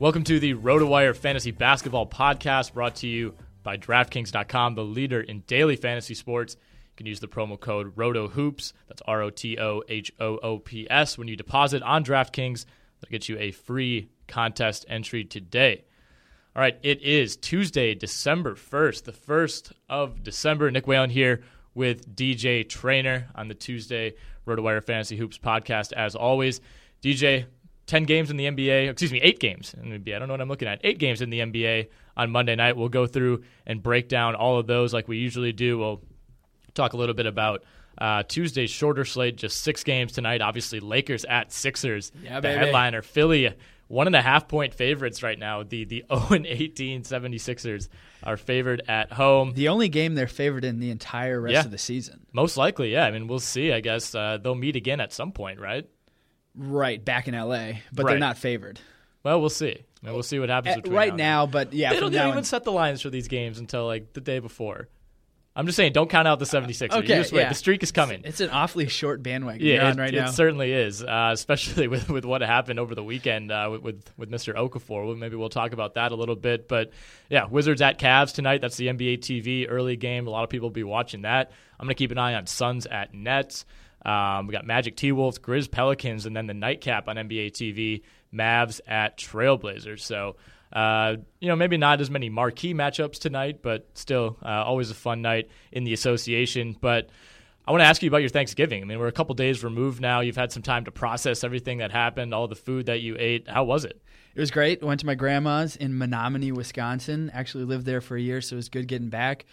Welcome to the RotoWire Fantasy Basketball Podcast brought to you by DraftKings.com, the leader in daily fantasy sports. You can use the promo code ROTOHOOPS, that's R O T O H O O P S, when you deposit on DraftKings. That'll get you a free contest entry today. All right, it is Tuesday, December 1st, the 1st of December. Nick Whalen here with DJ Trainer on the Tuesday RotoWire Fantasy Hoops podcast, as always. DJ, 10 games in the NBA, excuse me, eight games in the NBA. I don't know what I'm looking at. Eight games in the NBA on Monday night. We'll go through and break down all of those like we usually do. We'll talk a little bit about uh, Tuesday's shorter slate, just six games tonight. Obviously, Lakers at Sixers. Yeah, the baby. headliner, Philly, one and a half point favorites right now. The the 0 and 18 76ers are favored at home. The only game they're favored in the entire rest Yeah. of the season. Most likely, yeah. I mean, we'll see. I guess uh, they'll meet again at some point, right? Right, back in LA, but Right. they're not favored. Well, we'll see. Mean, we'll see what happens Uh, between right and now, but yeah, they don't, they don't now even on- set the lines for these games until like the day before. I'm just saying, don't count out the 76ers. Okay, you just wait. yeah. The streak is coming. It's an awfully short bandwagon yeah, it, right it now. It certainly is, uh, especially with, with what happened over the weekend uh, with, with with Mr. Okafor. Well, maybe we'll talk about that a little bit. But yeah, Wizards at Cavs tonight. That's the NBA TV early game. A lot of people will be watching that. I'm going to keep an eye on Suns at Nets. Um, we got Magic T Wolves, Grizz Pelicans, and then the nightcap on NBA TV, Mavs at Trailblazers. So, uh, you know, maybe not as many marquee matchups tonight, but still uh, always a fun night in the association. But I want to ask you about your Thanksgiving. I mean, we're a couple days removed now. You've had some time to process everything that happened, all the food that you ate. How was it? It was great. Went to my grandma's in Menominee, Wisconsin. Actually lived there for a year, so it was good getting back.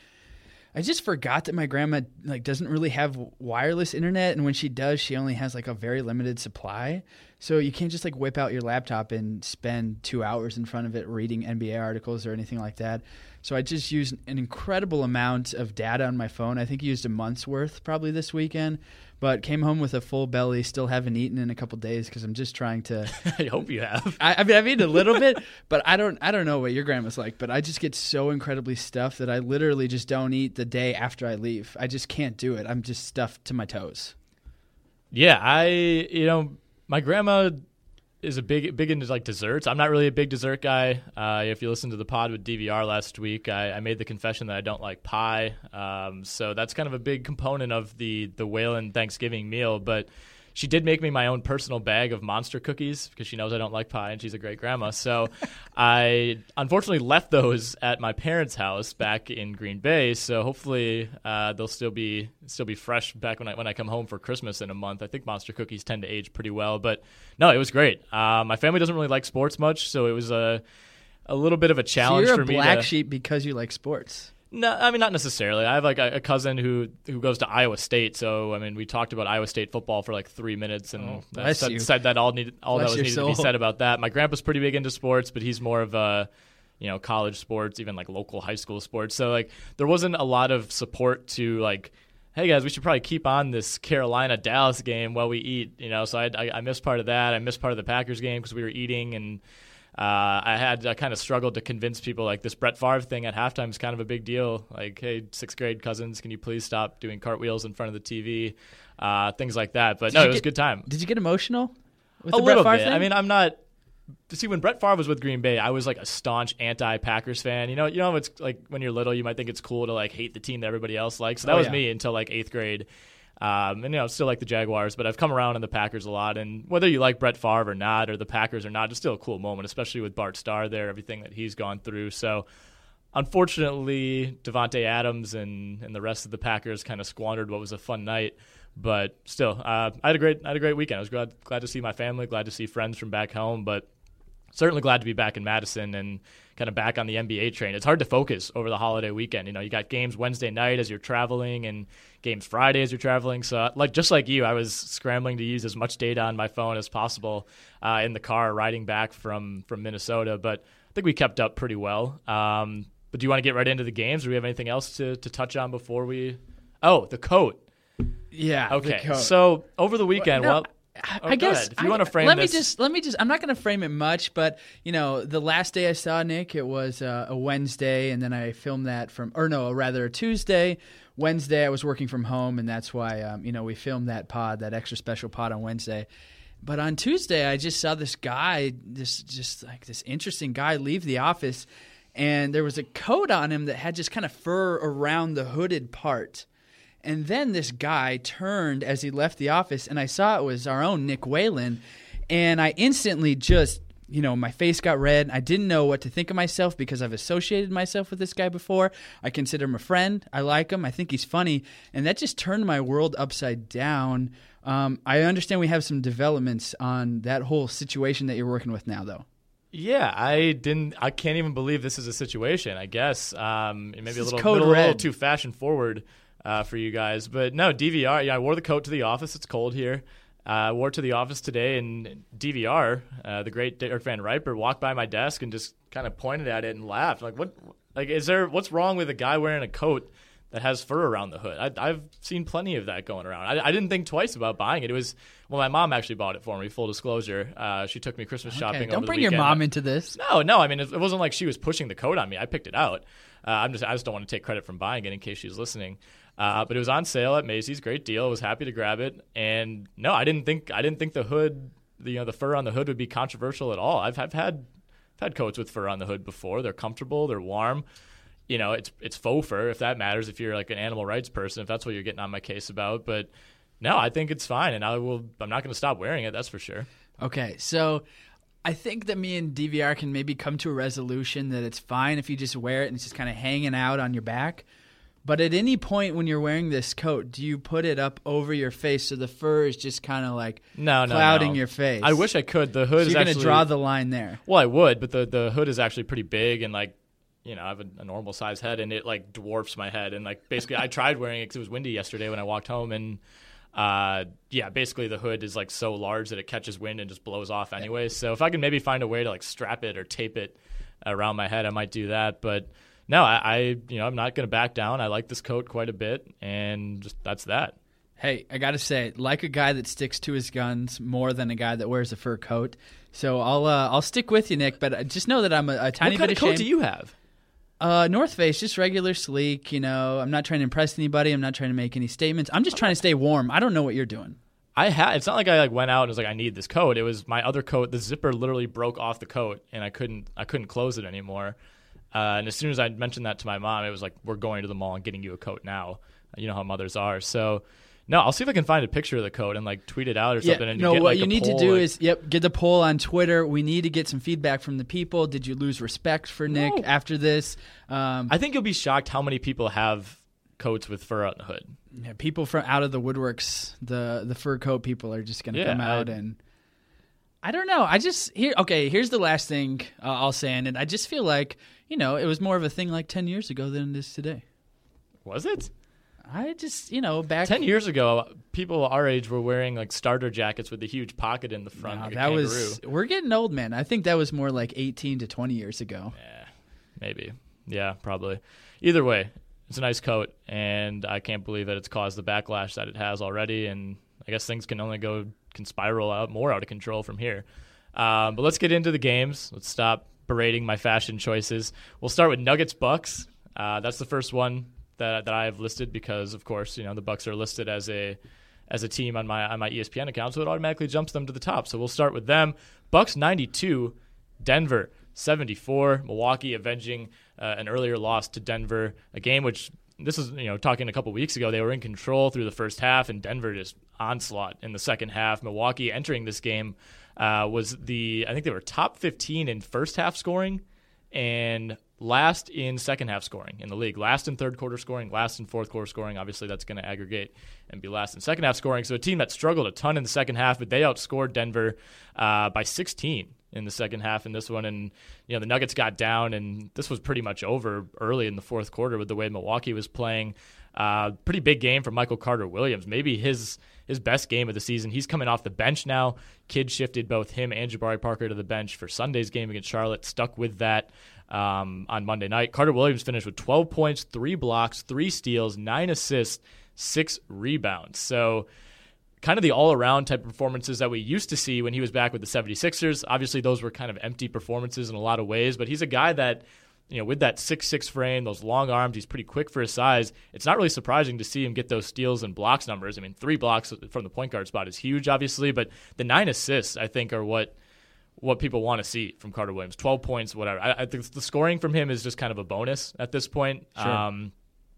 I just forgot that my grandma like doesn't really have wireless internet, and when she does, she only has like a very limited supply. So you can't just like whip out your laptop and spend two hours in front of it reading NBA articles or anything like that. So I just used an incredible amount of data on my phone. I think I used a month's worth probably this weekend, but came home with a full belly. Still haven't eaten in a couple days because I'm just trying to. I hope you have. I, I mean, I've eaten a little bit, but I don't. I don't know what your grandma's like, but I just get so incredibly stuffed that I literally just don't eat the day after I leave. I just can't do it. I'm just stuffed to my toes. Yeah, I you know my grandma is a big big into like desserts. I'm not really a big dessert guy. Uh, if you listen to the pod with DVR last week, I, I made the confession that I don't like pie. Um, so that's kind of a big component of the the Whalen Thanksgiving meal. But she did make me my own personal bag of monster cookies because she knows I don't like pie and she's a great grandma. So I unfortunately left those at my parents' house back in Green Bay. So hopefully uh, they'll still be still be fresh back when I when I come home for Christmas in a month. I think monster cookies tend to age pretty well, but no, it was great. Uh, my family doesn't really like sports much, so it was a a little bit of a challenge so you're for a me. black to, sheep because you like sports. No, I mean not necessarily. I have like a, a cousin who who goes to Iowa State, so I mean we talked about Iowa State football for like three minutes, and Oh, that said, said that all needed all Bless that was needed to be said about that. My grandpa's pretty big into sports, but he's more of a you know college sports, even like local high school sports. So like there wasn't a lot of support to like. Hey guys, we should probably keep on this Carolina Dallas game while we eat. You know, so I, I, I missed part of that. I missed part of the Packers game because we were eating, and uh, I had I kind of struggled to convince people like this Brett Favre thing at halftime is kind of a big deal. Like, hey, sixth grade cousins, can you please stop doing cartwheels in front of the TV? Uh, things like that. But Did no, it was get- a good time. Did you get emotional with a the little Brett bit. Favre I mean, I'm not. See, when Brett Favre was with Green Bay, I was like a staunch anti-Packers fan. You know, you know, it's like when you're little, you might think it's cool to like hate the team that everybody else likes. So that Oh, was yeah. me until like eighth grade. Um, and you know, still like the Jaguars, but I've come around on the Packers a lot. And whether you like Brett Favre or not, or the Packers or not, it's still a cool moment, especially with Bart Starr there, everything that he's gone through. So, unfortunately, Davante Adams and and the rest of the Packers kind of squandered what was a fun night. But still, uh, I had a great I had a great weekend. I was glad glad to see my family, glad to see friends from back home, but certainly glad to be back in Madison and kind of back on the NBA train. It's hard to focus over the holiday weekend. You know, you got games Wednesday night as you're traveling and games Friday as you're traveling. So, like just like you, I was scrambling to use as much data on my phone as possible uh, in the car riding back from from Minnesota. But I think we kept up pretty well. Um, but do you want to get right into the games? Or do we have anything else to, to touch on before we? Oh, the coat. yeah. the Okay, coat. so over the weekend, No, well, I, oh, I guess if you I- want to frame let this, me just let me just I'm not going to frame it much, but you know, the last day I saw Nick, it was uh, a Wednesday, and then I filmed that from, or no, rather a Tuesday. Wednesday I was working from home, and that's why um, you know we filmed that pod, that extra special pod on Wednesday. But on Tuesday, I just saw this guy, this just like this interesting guy, leave the office, and there was a coat on him that had just kind of fur around the hooded part. And then this guy turned as he left the office, and I saw it was our own Nick Whalen. And I instantly just, you know, my face got red. I didn't know what to think of myself because I've associated myself with this guy before. I consider him a friend. I like him. I think he's funny. And that just turned my world upside down. Um, I understand we have some developments on that whole situation that you're working with now, though. Yeah, I didn't. I can't even believe this is a situation. I guess um, it may be a little, little, little too fashion forward uh, for you guys, but no DVR. Yeah, I wore the coat to the office. It's cold here. Uh, I wore it to the office today, and DVR, uh, the great Derek Van Riper, walked by my desk and just kind of pointed at it and laughed. Like, what? Like, is there? What's wrong with a guy wearing a coat? That has fur around the hood. I, I've seen plenty of that going around. I, I didn't think twice about buying it. It was well, my mom actually bought it for me. Full disclosure, uh, she took me Christmas shopping. Don't over the bring your mom into this. No, no. I mean, it, it wasn't like she was pushing the coat on me. I picked it out. Uh, I'm just, I just don't want to take credit from buying it in case she's listening. Uh, but it was on sale at Macy's. Great deal. I was happy to grab it. And no, I didn't think, I didn't think the hood, the, you know, the fur on the hood would be controversial at all. I've, I've had, I've had coats with fur on the hood before. They're comfortable. They're warm. You know, it's it's faux fur if that matters. If you're like an animal rights person, if that's what you're getting on my case about. But no, I think it's fine, and I will. I'm not going to stop wearing it. That's for sure. Okay, so I think that me and DVR can maybe come to a resolution that it's fine if you just wear it and it's just kind of hanging out on your back. But at any point when you're wearing this coat, do you put it up over your face so the fur is just kind of like No, no, clouding no. your face? I wish I could. The hood So is you're going to draw the line there. Well, I would, but the the hood is actually pretty big and like, you know, I have a, a normal size head, and it like dwarfs my head. And like basically, I tried wearing it because it was windy yesterday when I walked home, and uh, yeah, basically the hood is like so large that it catches wind and just blows off anyway. So if I can maybe find a way to like strap it or tape it around my head, I might do that. But no, I, I you know I'm not going to back down. I like this coat quite a bit, and just that's that. Hey, I got to say, like a guy that sticks to his guns more than a guy that wears a fur coat. So I'll uh, I'll stick with you, Nick. But just know that I'm a, a tiny what kind bit of coat ashamed. do you have? Uh, North Face, just regular sleek. You know, I'm not trying to impress anybody. I'm not trying to make any statements. I'm just trying to stay warm. I don't know what you're doing. I had. It's not like I like went out and was like, I need this coat. It was my other coat. The zipper literally broke off the coat, and I couldn't. I couldn't close it anymore. Uh, and as soon as I mentioned that to my mom, it was like, we're going to the mall and getting you a coat now. You know how mothers are. So. No, I'll see if I can find a picture of the coat and like tweet it out or something. Yeah, and no, get, what like, you need to do like- is, yep, get the poll on Twitter. We need to get some feedback from the people. Did you lose respect for Nick No. after this? Um, I think you'll be shocked how many people have coats with fur on the hood. yeah, people from out of the woodworks, the the fur coat people are just going to Yeah, come out I- and. I don't know. I just here. Okay, here's the last thing uh, I'll say, and I just feel like you know it was more of a thing like ten years ago than it is today. Was it? I just you know back Ten years ago, people our age were wearing like starter jackets with the huge pocket in the front. No, like that was we're getting old, man. I think that was more like eighteen to twenty years ago. Yeah, maybe. Yeah, probably. Either way, it's a nice coat, and I can't believe that it's caused the backlash that it has already. And I guess things can only go can spiral out more out of control from here. Um, but let's get into the games. Let's stop berating my fashion choices. We'll start with Nuggets Bucks. Uh, that's the first one that that I have listed because, of course, you know the Bucks are listed as a as a team on my on my ESPN account, so it automatically jumps them to the top. So we'll start with them. Bucks ninety two, Denver 74. Milwaukee avenging uh, an earlier loss to Denver, a game which this is you know talking a couple weeks ago they were in control through the first half and Denver just onslaught in the second half. Milwaukee entering this game uh, was the I think they were top 15 in first half scoring and last in second half scoring in the league. Last in third quarter scoring, last in fourth quarter scoring. Obviously, that's going to aggregate and be last in second half scoring. So a team that struggled a ton in the second half, but they outscored Denver uh, by 16 in the second half in this one. And you know the Nuggets got down, and this was pretty much over early in the fourth quarter with the way Milwaukee was playing. Uh, pretty big game for Michael Carter Williams. Maybe his his best game of the season. He's coming off the bench now. Kidd shifted both him and Jabari Parker to the bench for Sunday's game against Charlotte. Stuck with that um, on Monday night. Carter Williams finished with 12 points, three blocks, three steals, nine assists, six rebounds. So kind of the all around type of performances that we used to see when he was back with the 76ers. Obviously, those were kind of empty performances in a lot of ways, but he's a guy that, you know, with that six six frame, those long arms, he's pretty quick for his size. It's not really surprising to see him get those steals and blocks numbers. I mean, three blocks from the point guard spot is huge, obviously, but the nine assists, I think, are what what people want to see from Carter Williams. 12 points, whatever. I, I think the scoring from him is just kind of a bonus at this point. Sure. Um,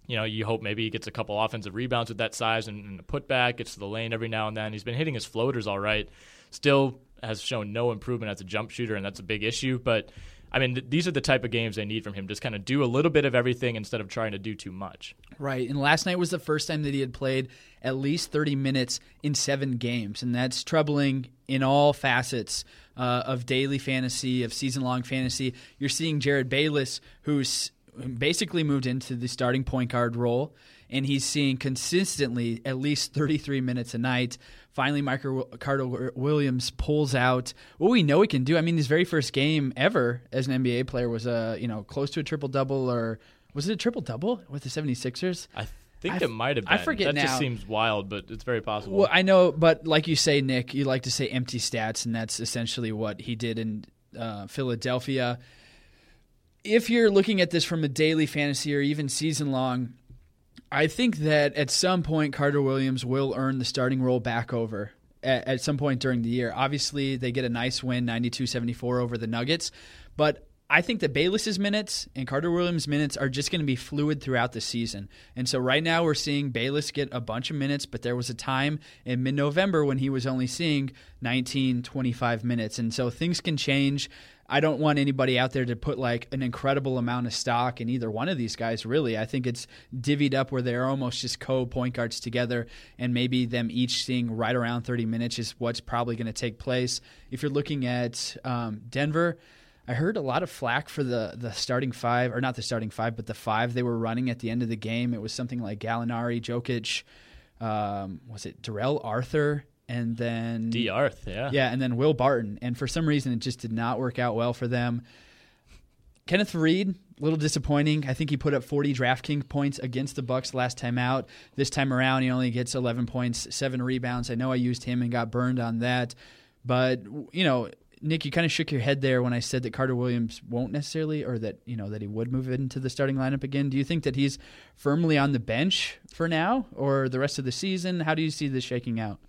you know, you hope maybe he gets a couple offensive rebounds with that size and, and a putback, gets to the lane every now and then. He's been hitting his floaters all right. Still has shown no improvement as a jump shooter, and that's a big issue. But I mean, th- these are the type of games they need from him. Just kind of do a little bit of everything instead of trying to do too much. Right. And last night was the first time that he had played at least 30 minutes in seven games. And that's troubling in all facets uh, of daily fantasy, of season long fantasy. You're seeing Jerryd Bayless, who's basically moved into the starting point guard role. And he's seeing consistently at least 33 minutes a night. Finally, Michael Carter Williams pulls out what we know he can do. I mean, his very first game ever as an NBA player was a you know close to a triple double, or was it a triple double with the 76ers? I think I it might have been. I forget that now. just seems wild, but it's very possible. Well, I know, but like you say, Nick, you like to say empty stats, and that's essentially what he did in uh, Philadelphia. If you're looking at this from a daily fantasy or even season long, I think that at some point Carter Williams will earn the starting role back over at, at some point during the year. Obviously, they get a nice win, 92-74 over the Nuggets, but I think that Bayless's minutes and Carter Williams' minutes are just going to be fluid throughout the season. And so right now we're seeing Bayless get a bunch of minutes, but there was a time in mid-November when he was only seeing 19, 25 minutes. And so things can change. I don't want anybody out there to put like an incredible amount of stock in either one of these guys, really. I think it's divvied up where they're almost just co point guards together, and maybe them each seeing right around 30 minutes is what's probably going to take place. If you're looking at um, Denver, I heard a lot of flack for the the starting five, or not the starting five, but the five they were running at the end of the game. It was something like Gallinari, Jokic, um, was it Darrell Arthur, and then D. Arth, yeah, yeah, and then Will Barton. And for some reason, it just did not work out well for them. Kenneth Faried, a little disappointing. I think he put up 40 DraftKings points against the Bucks last time out. This time around, he only gets 11 points, seven rebounds. I know I used him and got burned on that, but you know, Nick, you kind of shook your head there when I said that Carter Williams won't necessarily, or that you know that he would move into the starting lineup again. Do you think that he's firmly on the bench for now, or the rest of the season? How do you see this shaking out?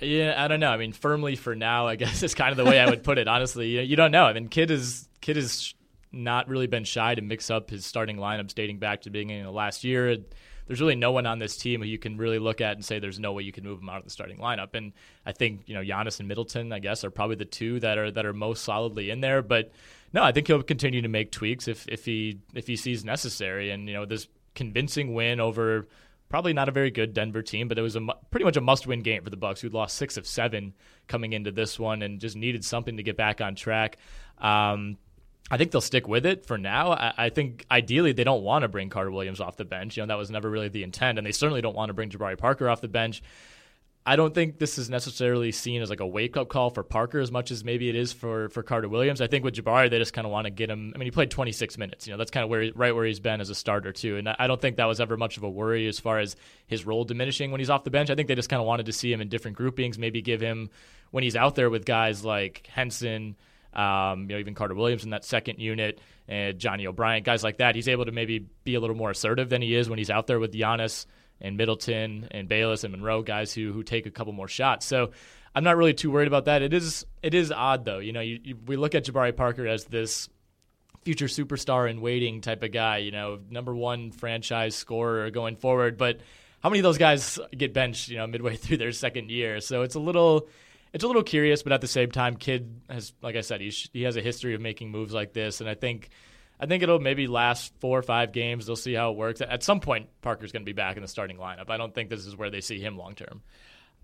Yeah, I don't know. I mean, firmly for now, I guess is kind of the way I would put it. Honestly, you, you don't know. I mean, Kidd is Kidd is not really been shy to mix up his starting lineups dating back to the beginning of last year. There's really no one on this team who you can really look at and say there's no way you can move him out of the starting lineup. And I think you know Giannis and Middleton, I guess, are probably the two that are that are most solidly in there. But no, I think he'll continue to make tweaks if if he if he sees necessary. And you know this convincing win over probably not a very good Denver team, but it was a pretty much a must-win game for the Bucks, who'd lost six of seven coming into this one and just needed something to get back on track. Um, I think they'll stick with it for now. I, I, think ideally they don't want to bring Carter Williams off the bench. You know that was never really the intent, and they certainly don't want to bring Jabari Parker off the bench. I don't think this is necessarily seen as like a wake up call for Parker as much as maybe it is for for Carter Williams. I think with Jabari they just kind of want to get him. I mean, he played 26 minutes. You know that's kind of where right where he's been as a starter too, and I don't think that was ever much of a worry as far as his role diminishing when he's off the bench. I think they just kind of wanted to see him in different groupings, maybe give him when he's out there with guys like Henson um, you know, even Carter Williams in that second unit, and Johnny O'Bryant, guys like that. He's able to maybe be a little more assertive than he is when he's out there with Giannis and Middleton and Bayless and Monroe, guys who who take a couple more shots. So I'm not really too worried about that. It is it is odd though. You know, you, you, we look at Jabari Parker as this future superstar in waiting type of guy. You know, number one franchise scorer going forward, but how many of those guys get benched? You know, midway through their second year. So it's a little it's a little curious, but at the same time, Kidd has, like I said, he's, he has a history of making moves like this, and I think. I think it'll maybe last four or five games. They'll see how it works. At some point, Parker's going to be back in the starting lineup. I don't think this is where they see him long term.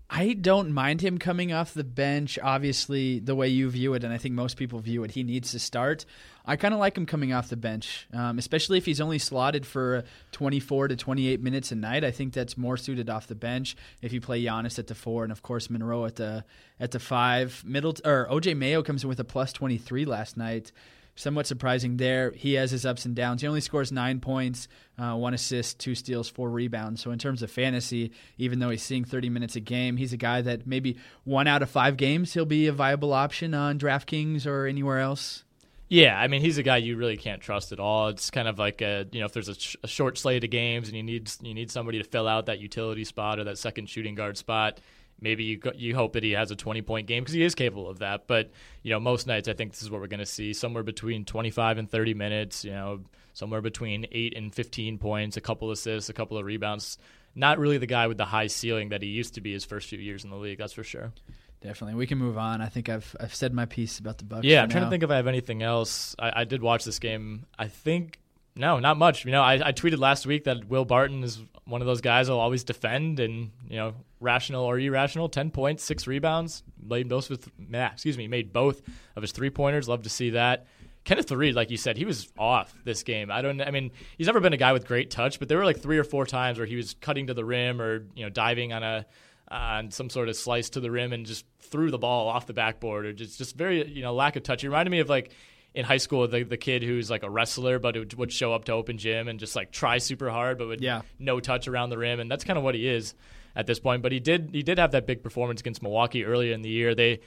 I don't mind him coming off the bench. Obviously, the way you view it, and I think most people view it, he needs to start. I kind of like him coming off the bench, um, especially if he's only slotted for 24 to 28 minutes a night. I think that's more suited off the bench. If you play Giannis at the four, and of course Monroe at the at the five, middle or OJ Mayo comes in with a plus 23 last night somewhat surprising there. He has his ups and downs. He only scores nine points, uh, one assist, two steals, four rebounds. So in terms of fantasy, even though he's seeing 30 minutes a game, he's a guy that maybe one out of five games he'll be a viable option on DraftKings or anywhere else. Yeah, I mean he's a guy you really can't trust at all. It's kind of like a you know if there's a, sh- a short slate of games and you need you need somebody to fill out that utility spot or that second shooting guard spot maybe you you hope that he has a 20 point game because he is capable of that. But you know, most nights I think this is what we're going to see somewhere between 25 and 30 minutes. You know, somewhere between eight and 15 points, a couple assists, a couple of rebounds. Not really the guy with the high ceiling that he used to be his first few years in the league. That's for sure. Definitely, we can move on. I think I've I've said my piece about the Bucks. Yeah, I'm trying now. to think if I have anything else. I, I did watch this game. I think no, not much. You know, I, I tweeted last week that Will Barton is one of those guys I'll always defend, and you know, rational or irrational, ten points, six rebounds, made both with, excuse me, made both of his three pointers. Love to see that. Kenneth Faried, like you said, he was off this game. I don't. I mean, he's never been a guy with great touch, but there were like three or four times where he was cutting to the rim or you know diving on a on some sort of slice to the rim and just threw the ball off the backboard or just just very you know lack of touch. He reminded me of like in high school the the kid who's like a wrestler but would, would show up to open gym and just like try super hard but would yeah. no touch around the rim and that's kind of what he is at this point but he did he did have that big performance against Milwaukee earlier in the year they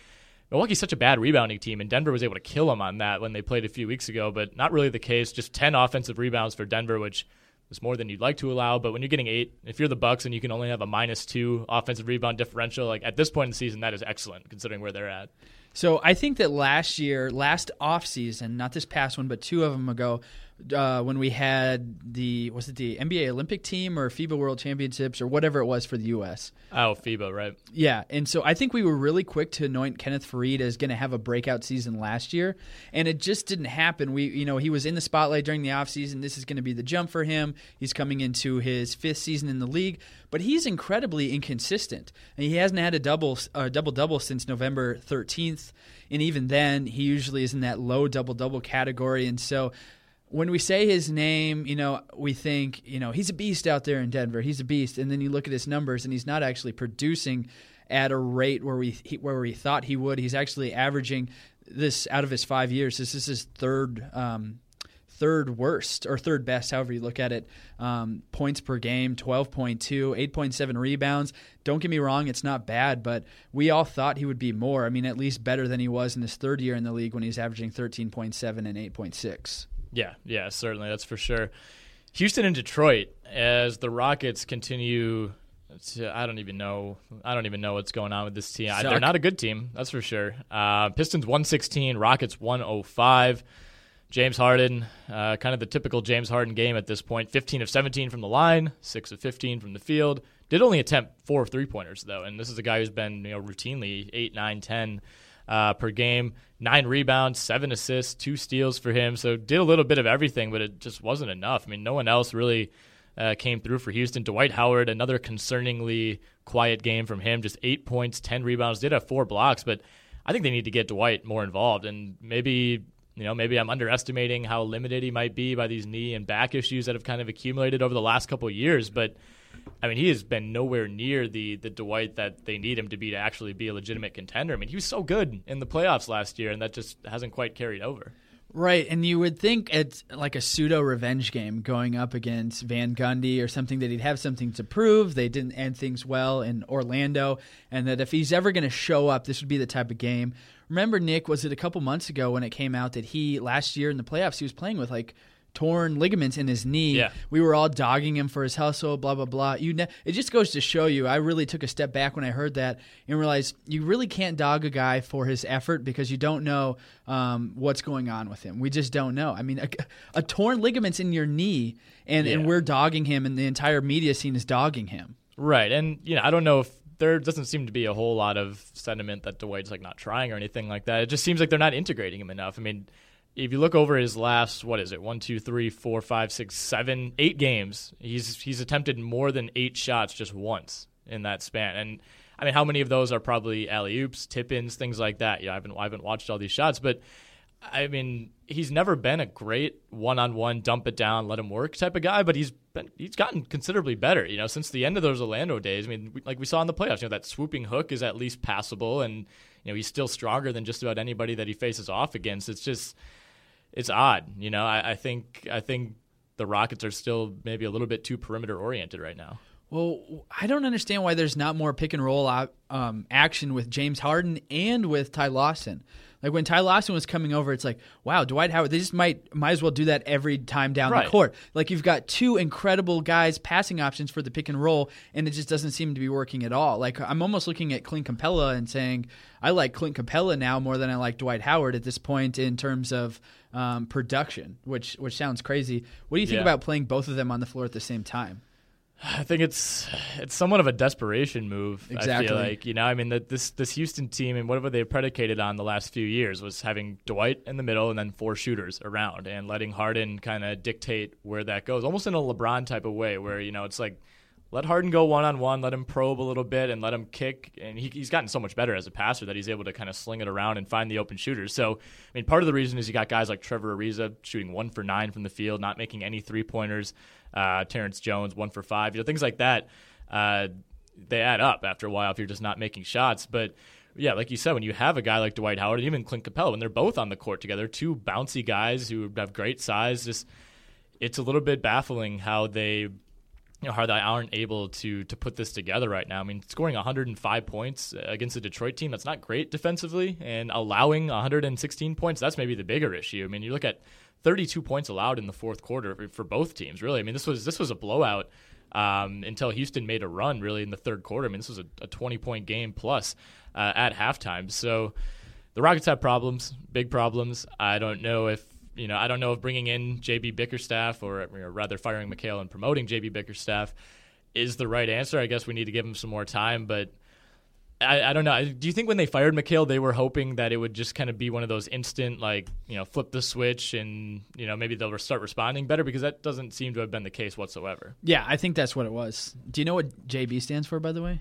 Milwaukee's such a bad rebounding team, and Denver was able to kill them on that when they played a few weeks ago, but not really the case. Just 10 offensive rebounds for Denver, which is more than you'd like to allow. But when you're getting eight, if you're the Bucks and you can only have a minus two offensive rebound differential, like at this point in the season, that is excellent considering where they're at. So I think that last year, last offseason, not this past one, but two of them ago, uh, when we had the was it the NBA Olympic team or FIBA World Championships or whatever it was for the U.S. Oh, FIBA, right? Yeah, and so I think we were really quick to anoint Kenneth Faried as going to have a breakout season last year, and it just didn't happen. We, you know, he was in the spotlight during the offseason. This is going to be the jump for him. He's coming into his fifth season in the league, but he's incredibly inconsistent, and he hasn't had a double uh, double double since November 13th, and even then, he usually is in that low double double category, and so when we say his name, you know, we think, you know, he's a beast out there in Denver. He's a beast, and then you look at his numbers, and he's not actually producing at a rate where we where we thought he would. He's actually averaging this out of his five years. This is his third. Um, third worst or third best, however you look at it. Um, points per game, 12.2, 8.7 rebounds. Don't get me wrong, it's not bad, but we all thought he would be more. I mean, at least better than he was in his third year in the league when he's averaging 13.7 and 8.6. Yeah, yeah, certainly. That's for sure. Houston and Detroit, as the Rockets continue to, I don't even know. I don't even know what's going on with this team. I, they're not a good team, that's for sure. Uh, Pistons 116, Rockets 105. James Harden, uh, kind of the typical James Harden game at this point 15 of 17 from the line, 6 of 15 from the field. Did only attempt four three pointers, though. And this is a guy who's been you know, routinely 8, 9, 10 uh, per game. Nine rebounds, seven assists, two steals for him. So did a little bit of everything, but it just wasn't enough. I mean, no one else really uh, came through for Houston. Dwight Howard, another concerningly quiet game from him. Just eight points, ten rebounds. Did have four blocks, but I think they need to get Dwight more involved. And maybe you know, maybe I'm underestimating how limited he might be by these knee and back issues that have kind of accumulated over the last couple years. But I mean, he has been nowhere near the the Dwight that they need him to be to actually be a legitimate contender. I mean, he was so good in the playoffs last year, and that just hasn't quite carried over. Right, and you would think it's like a pseudo revenge game going up against Van Gundy or something that he'd have something to prove. They didn't end things well in Orlando, and that if he's ever going to show up, this would be the type of game. Remember, Nick, was it a couple months ago when it came out that he last year in the playoffs he was playing with like torn ligaments in his knee. Yeah. We were all dogging him for his hustle, blah blah blah. You ne- it just goes to show you. I really took a step back when I heard that and realized you really can't dog a guy for his effort because you don't know um, what's going on with him. We just don't know. I mean, a, a torn ligaments in your knee, and Yeah. and we're dogging him, and the entire media scene is dogging him. Right, and you know, I don't know if there doesn't seem to be a whole lot of sentiment that Dwight's like not trying or anything like that. It just seems like they're not integrating him enough. I mean, if you look over his last, what is it, one, two, three, four, five, six, seven, eight games, he's he's attempted more than eight shots just once in that span. And I mean, how many of those are probably alley oops, tip ins, things like that? Yeah, I haven't I haven't watched all these shots, but I mean, he's never been a great one-on-one dump it down, let him work type of guy, but he's been he's gotten considerably better, you know, since the end of those Orlando days. I mean, like we saw in the playoffs, you know, that swooping hook is at least passable and you know, he's still stronger than just about anybody that he faces off against. It's just it's odd, you know. I, I think I think the Rockets are still maybe a little bit too perimeter oriented right now. Well, I don't understand why there's not more pick and roll um, action with James Harden and with Ty Lawson. Like when Ty Lawson was coming over, it's like, wow, Dwight Howard. They just might might as well do that every time down Right. the court. Like you've got two incredible guys passing options for the pick and roll, and it just doesn't seem to be working at all. Like I'm almost looking at Clint Capela and saying I like Clint Capela now more than I like Dwight Howard at this point in terms of um, production, which which sounds crazy. What do you think Yeah. about playing both of them on the floor at the same time? I think it's it's somewhat of a desperation move. I Exactly. feel like you know, I mean, that this this Houston team and whatever they predicated on the last few years was having Dwight in the middle and then four shooters around and letting Harden kind of dictate where that goes, almost in a LeBron type of way, where you know it's like let Harden go one on one, let him probe a little bit, and let him kick. And he, he's gotten so much better as a passer that he's able to kind of sling it around and find the open shooters. So, I mean, part of the reason is you got guys like Trevor Ariza shooting one for nine from the field, not making any three pointers. Uh, Terrence Jones one for five. You know, things like that. Uh, they add up after a while if you're just not making shots. But yeah, like you said, when you have a guy like Dwight Howard and even Clint Capela, when they're both on the court together, two bouncy guys who have great size, just it's a little bit baffling how they you know, how they aren't able to to put this together right now. I mean, scoring 105 points against a Detroit team that's not great defensively, and allowing 116 points that's maybe the bigger issue. I mean, you look at 32 points allowed in the fourth quarter for, for both teams. Really, I mean, this was this was a blowout um, until Houston made a run really in the third quarter. I mean, this was a, a 20 point game plus uh, at halftime. So the Rockets have problems, big problems. I don't know if you know, I don't know if bringing in JB Bickerstaff or rather firing McHale and promoting JB Bickerstaff is the right answer. I guess we need to give him some more time, but I, I, don't know. Do you think when they fired McHale, they were hoping that it would just kind of be one of those instant, like, you know, flip the switch and, you know, maybe they'll start responding better? Because that doesn't seem to have been the case whatsoever. Yeah, I think that's what it was. Do you know what JB stands for, by the way?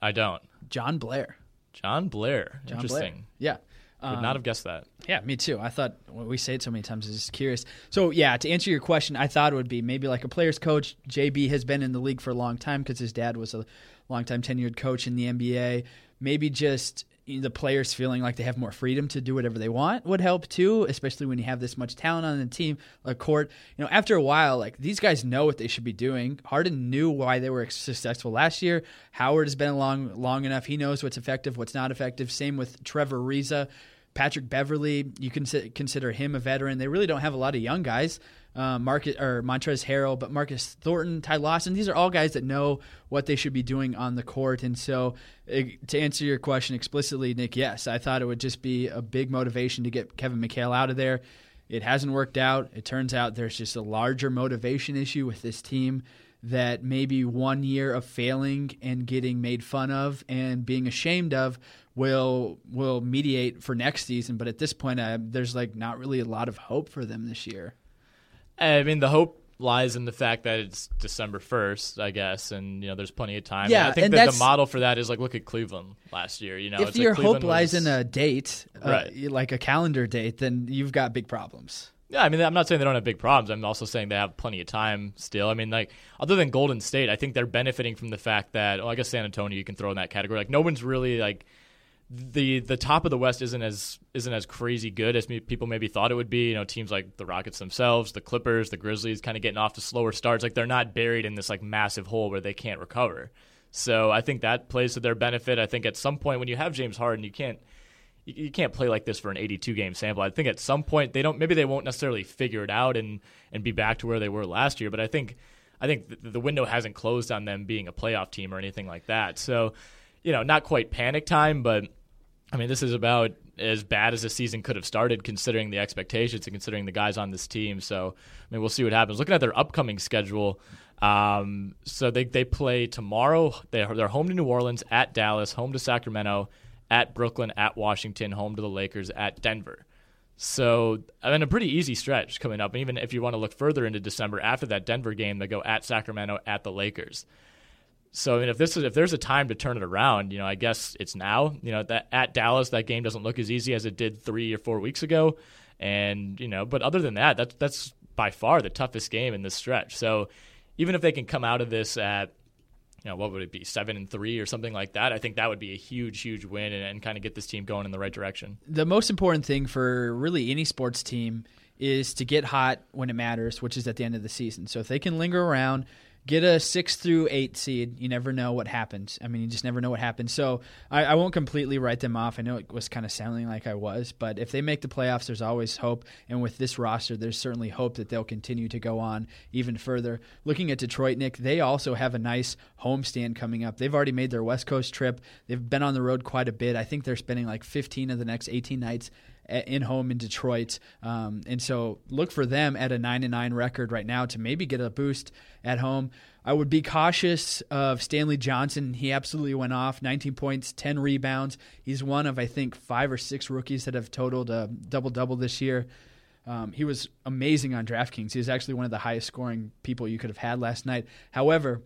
I don't. John Blair. John Blair. John Interesting. Blair. Yeah. Would um, not have guessed that. Yeah, me too. I thought well, we say it so many times. I was just curious. So yeah, to answer your question, I thought it would be maybe like a player's coach. JB has been in the league for a long time because his dad was a longtime tenured coach in the NBA. Maybe just the players feeling like they have more freedom to do whatever they want would help too, especially when you have this much talent on the team, a court. You know, after a while, like these guys know what they should be doing. Harden knew why they were successful last year. Howard has been along long enough. He knows what's effective, what's not effective. Same with Trevor Ariza. Patrick Beverley, you can consider him a veteran. They really don't have a lot of young guys. Uh, Marcus or Montrezl Harrell, but Marcus Thornton, Ty Lawson, these are all guys that know what they should be doing on the court. And so, uh, to answer your question explicitly, Nick, yes, I thought it would just be a big motivation to get Kevin McHale out of there. It hasn't worked out. It turns out there's just a larger motivation issue with this team that maybe one year of failing and getting made fun of and being ashamed of will will mediate for next season. But at this point, uh, there's like not really a lot of hope for them this year. I mean, the hope lies in the fact that it's December first, I guess, and you know there's plenty of time. Yeah, and I think and that the model for that is like look at Cleveland last year. You know, if your like hope lies was, in a date, uh, right. like a calendar date, then you've got big problems. Yeah, I mean, I'm not saying they don't have big problems. I'm also saying they have plenty of time still. I mean, like, other than Golden State, I think they're benefiting from the fact that, well, I guess San Antonio you can throw in that category. Like, no one's really like the the top of the West isn't as isn't as crazy good as people maybe thought it would be. You know, teams like the Rockets themselves, the Clippers, the Grizzlies, kind of getting off to slower starts. Like, they're not buried in this like massive hole where they can't recover. So I think that plays to their benefit. I think at some point when you have James Harden, you can't you can't play like this for an 82 game sample. I think at some point they don't maybe they won't necessarily figure it out and and be back to where they were last year, but I think I think the window hasn't closed on them being a playoff team or anything like that. So, you know, not quite panic time, but I mean, this is about as bad as the season could have started considering the expectations and considering the guys on this team. So, I mean, we'll see what happens. Looking at their upcoming schedule, um, so they they play tomorrow. They're they're home to New Orleans, at Dallas, home to Sacramento, at Brooklyn, at Washington, home to the Lakers, at Denver. So, I mean, a pretty easy stretch coming up. And even if you want to look further into December after that Denver game, they go at Sacramento, at the Lakers. So, I mean, if this is if there's a time to turn it around, you know, I guess it's now. You know, that at Dallas, that game doesn't look as easy as it did three or four weeks ago, and you know, but other than that, that's that's by far the toughest game in this stretch. So, even if they can come out of this at you know, what would it be, seven and three or something like that? I think that would be a huge, huge win and, and kind of get this team going in the right direction. The most important thing for really any sports team is to get hot when it matters, which is at the end of the season. So if they can linger around, get a six through eight seed. You never know what happens. I mean, you just never know what happens. So I, I won't completely write them off. I know it was kind of sounding like I was, but if they make the playoffs, there's always hope. And with this roster, there's certainly hope that they'll continue to go on even further. Looking at Detroit, Nick, they also have a nice homestand coming up. They've already made their West Coast trip. They've been on the road quite a bit. I think they're spending like 15 of the next 18 nights in home in Detroit. Um, and so look for them at a 9 and 9 record right now to maybe get a boost at home. I would be cautious of Stanley Johnson. He absolutely went off 19 points, 10 rebounds. He's one of, I think, five or six rookies that have totaled a double double this year. Um, he was amazing on DraftKings. He was actually one of the highest scoring people you could have had last night. However,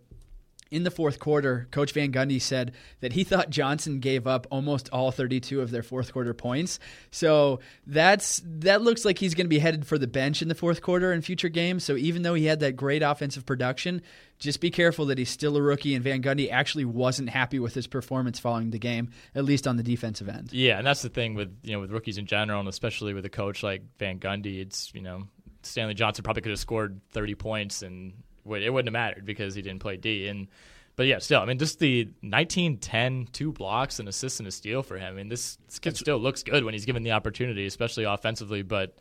in the fourth quarter, Coach Van Gundy said that he thought Johnson gave up almost all 32 of their fourth quarter points. So that's that looks like he's going to be headed for the bench in the fourth quarter in future games. So even though he had that great offensive production, just be careful that he's still a rookie. And Van Gundy actually wasn't happy with his performance following the game, at least on the defensive end. Yeah, and that's the thing with you know with rookies in general, and especially with a coach like Van Gundy. It's you know Stanley Johnson probably could have scored 30 points and it wouldn't have mattered because he didn't play D. And but yeah, still, I mean, just the 19, 10, two blocks, and assist and a steal for him. I mean, this, this kid still looks good when he's given the opportunity, especially offensively. But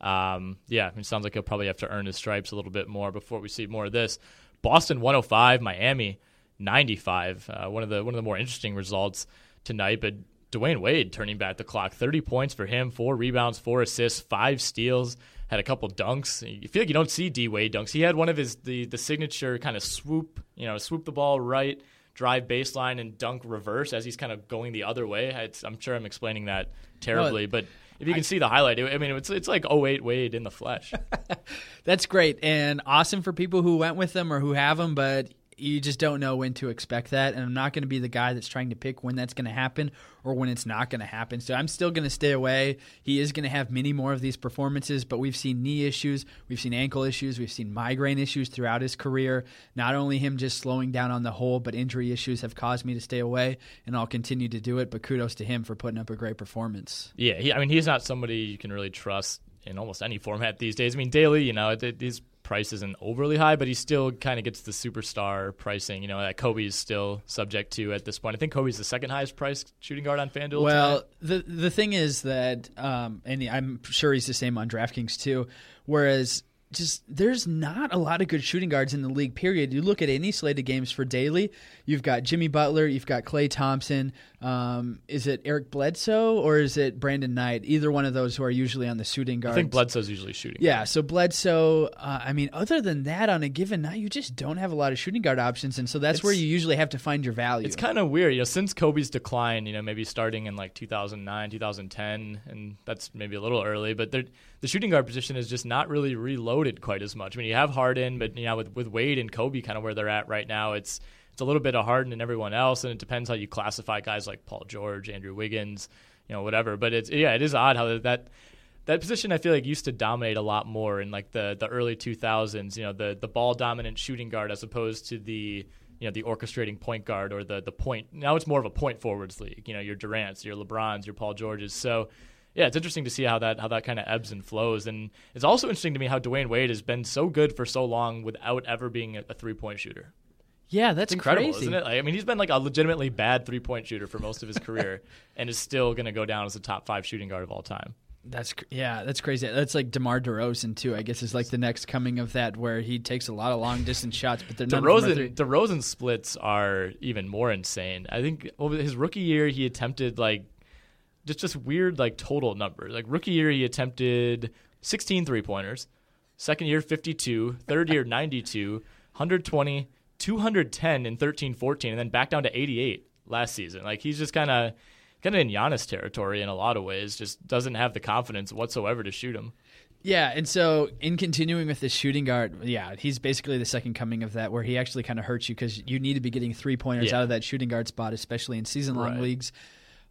um, yeah, I mean, it sounds like he'll probably have to earn his stripes a little bit more before we see more of this. Boston 105, Miami 95. Uh, one of the one of the more interesting results tonight. But Dwyane Wade turning back the clock. 30 points for him, four rebounds, four assists, five steals, had a couple dunks. You feel like you don't see D Wade dunks. He had one of his the the signature kind of swoop, you know, swoop the ball right, drive baseline and dunk reverse as he's kind of going the other way. It's, I'm sure I'm explaining that terribly, but if you can I, see the highlight, I mean, it's it's like 08 Wade in the flesh. That's great and awesome for people who went with them or who have them, but you just don't know when to expect that. And I'm not going to be the guy that's trying to pick when that's going to happen or when it's not going to happen. So I'm still going to stay away. He is going to have many more of these performances, but we've seen knee issues, we've seen ankle issues, we've seen migraine issues throughout his career. Not only him just slowing down on the whole, but injury issues have caused me to stay away, and I'll continue to do it. But kudos to him for putting up a great performance. Yeah, he, I mean, he's not somebody you can really trust in almost any format these days. I mean, daily, you know, he's price isn't overly high, but he still kind of gets the superstar pricing, you know, that Kobe is still subject to at this point. I think Kobe's the second highest priced shooting guard on FanDuel. Well, tonight. the the thing is that, um, and I'm sure he's the same on DraftKings too. Whereas just there's not a lot of good shooting guards in the league. Period. You look at any slate of games for daily. You've got Jimmy Butler. You've got Klay Thompson. Um, is it Eric Bledsoe or is it Brandon Knight? Either one of those who are usually on the shooting guard. I think Bledsoe's usually shooting. Yeah. So Bledsoe. Uh, I mean, other than that, on a given night, you just don't have a lot of shooting guard options, and so that's it's, where you usually have to find your value. It's kind of weird, you know, since Kobe's decline. You know, maybe starting in like 2009, 2010, and that's maybe a little early, but the shooting guard position is just not really reloaded quite as much. I mean, you have Harden, but you know, with with Wade and Kobe kind of where they're at right now, it's it's a little bit of Harden and everyone else, and it depends how you classify guys like Paul George, Andrew Wiggins, you know, whatever. But it's yeah, it is odd how that that position I feel like used to dominate a lot more in like the the early 2000s. You know, the the ball dominant shooting guard as opposed to the you know the orchestrating point guard or the the point. Now it's more of a point forwards league. You know, your Durant's, your LeBrons, your Paul Georges. So yeah, it's interesting to see how that how that kind of ebbs and flows, and it's also interesting to me how Dwyane Wade has been so good for so long without ever being a, a three point shooter. Yeah, that's it's incredible, crazy. isn't it? Like, I mean, he's been like a legitimately bad three point shooter for most of his career, and is still going to go down as a top five shooting guard of all time. That's yeah, that's crazy. That's like DeMar DeRozan too. I guess is like the next coming of that, where he takes a lot of long distance shots, but they're DeRozan. DeRozan splits are even more insane. I think over his rookie year, he attempted like just just weird like total numbers. Like rookie year, he attempted 16 three pointers. Second year, 52. Third year, 92. 120. 210 in 13 14 and then back down to 88 last season. Like he's just kind of kind of in Giannis territory in a lot of ways. Just doesn't have the confidence whatsoever to shoot him. Yeah, and so in continuing with the shooting guard, yeah, he's basically the second coming of that, where he actually kind of hurts you because you need to be getting three pointers yeah. out of that shooting guard spot, especially in season long right. leagues.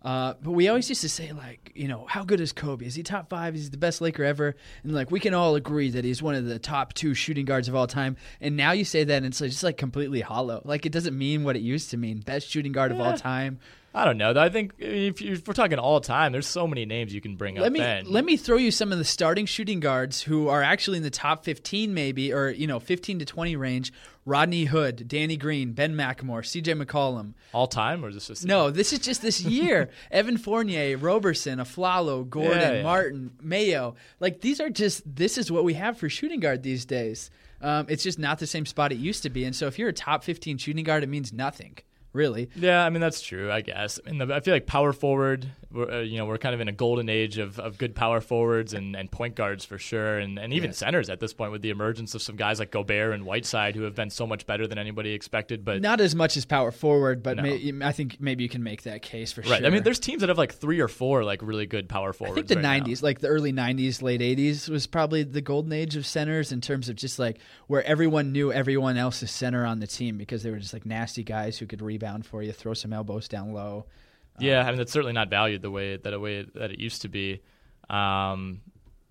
Uh, but we always used to say like, you know, how good is Kobe? Is he top five? Is he the best Laker ever? And like, we can all agree that he's one of the top two shooting guards of all time. And now you say that, and it's just like completely hollow. Like it doesn't mean what it used to mean. Best shooting guard yeah. of all time. I don't know. I think if, if, we're talking all time, there's so many names you can bring let up. Me, then. Let me throw you some of the starting shooting guards who are actually in the top 15, maybe, or you know, 15 to 20 range. Rodney Hood, Danny Green, Ben McLemore, C.J. McCollum. All time, or is this just no? This is just this year. Evan Fournier, Roberson, Afflalo, Gordon, yeah, yeah. Martin, Mayo. Like these are just. This is what we have for shooting guard these days. Um, it's just not the same spot it used to be. And so if you're a top 15 shooting guard, it means nothing really. Yeah, I mean that's true. I guess. I, mean, I feel like power forward. Uh, you know, we're kind of in a golden age of, of good power forwards and, and point guards for sure, and, and even centers at this point with the emergence of some guys like Gobert and Whiteside who have been so much better than anybody expected. But not as much as power forward, but no. may, I think maybe you can make that case for sure. right. sure. I mean, there's teams that have like three or four like really good power forwards. I think the right '90s, now. like the early '90s, late '80s, was probably the golden age of centers in terms of just like where everyone knew everyone else's center on the team because they were just like nasty guys who could rebound for you, throw some elbows down low. Yeah, um, I mean that's certainly not valued the way that a way that it used to be. Um,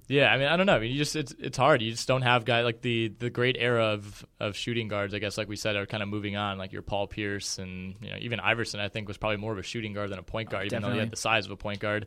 yeah, I mean I don't know. I mean you just it's it's hard. You just don't have guys like the the great era of of shooting guards. I guess like we said are kind of moving on. Like your Paul Pierce and you know even Iverson I think was probably more of a shooting guard than a point guard, oh, even though he had the size of a point guard.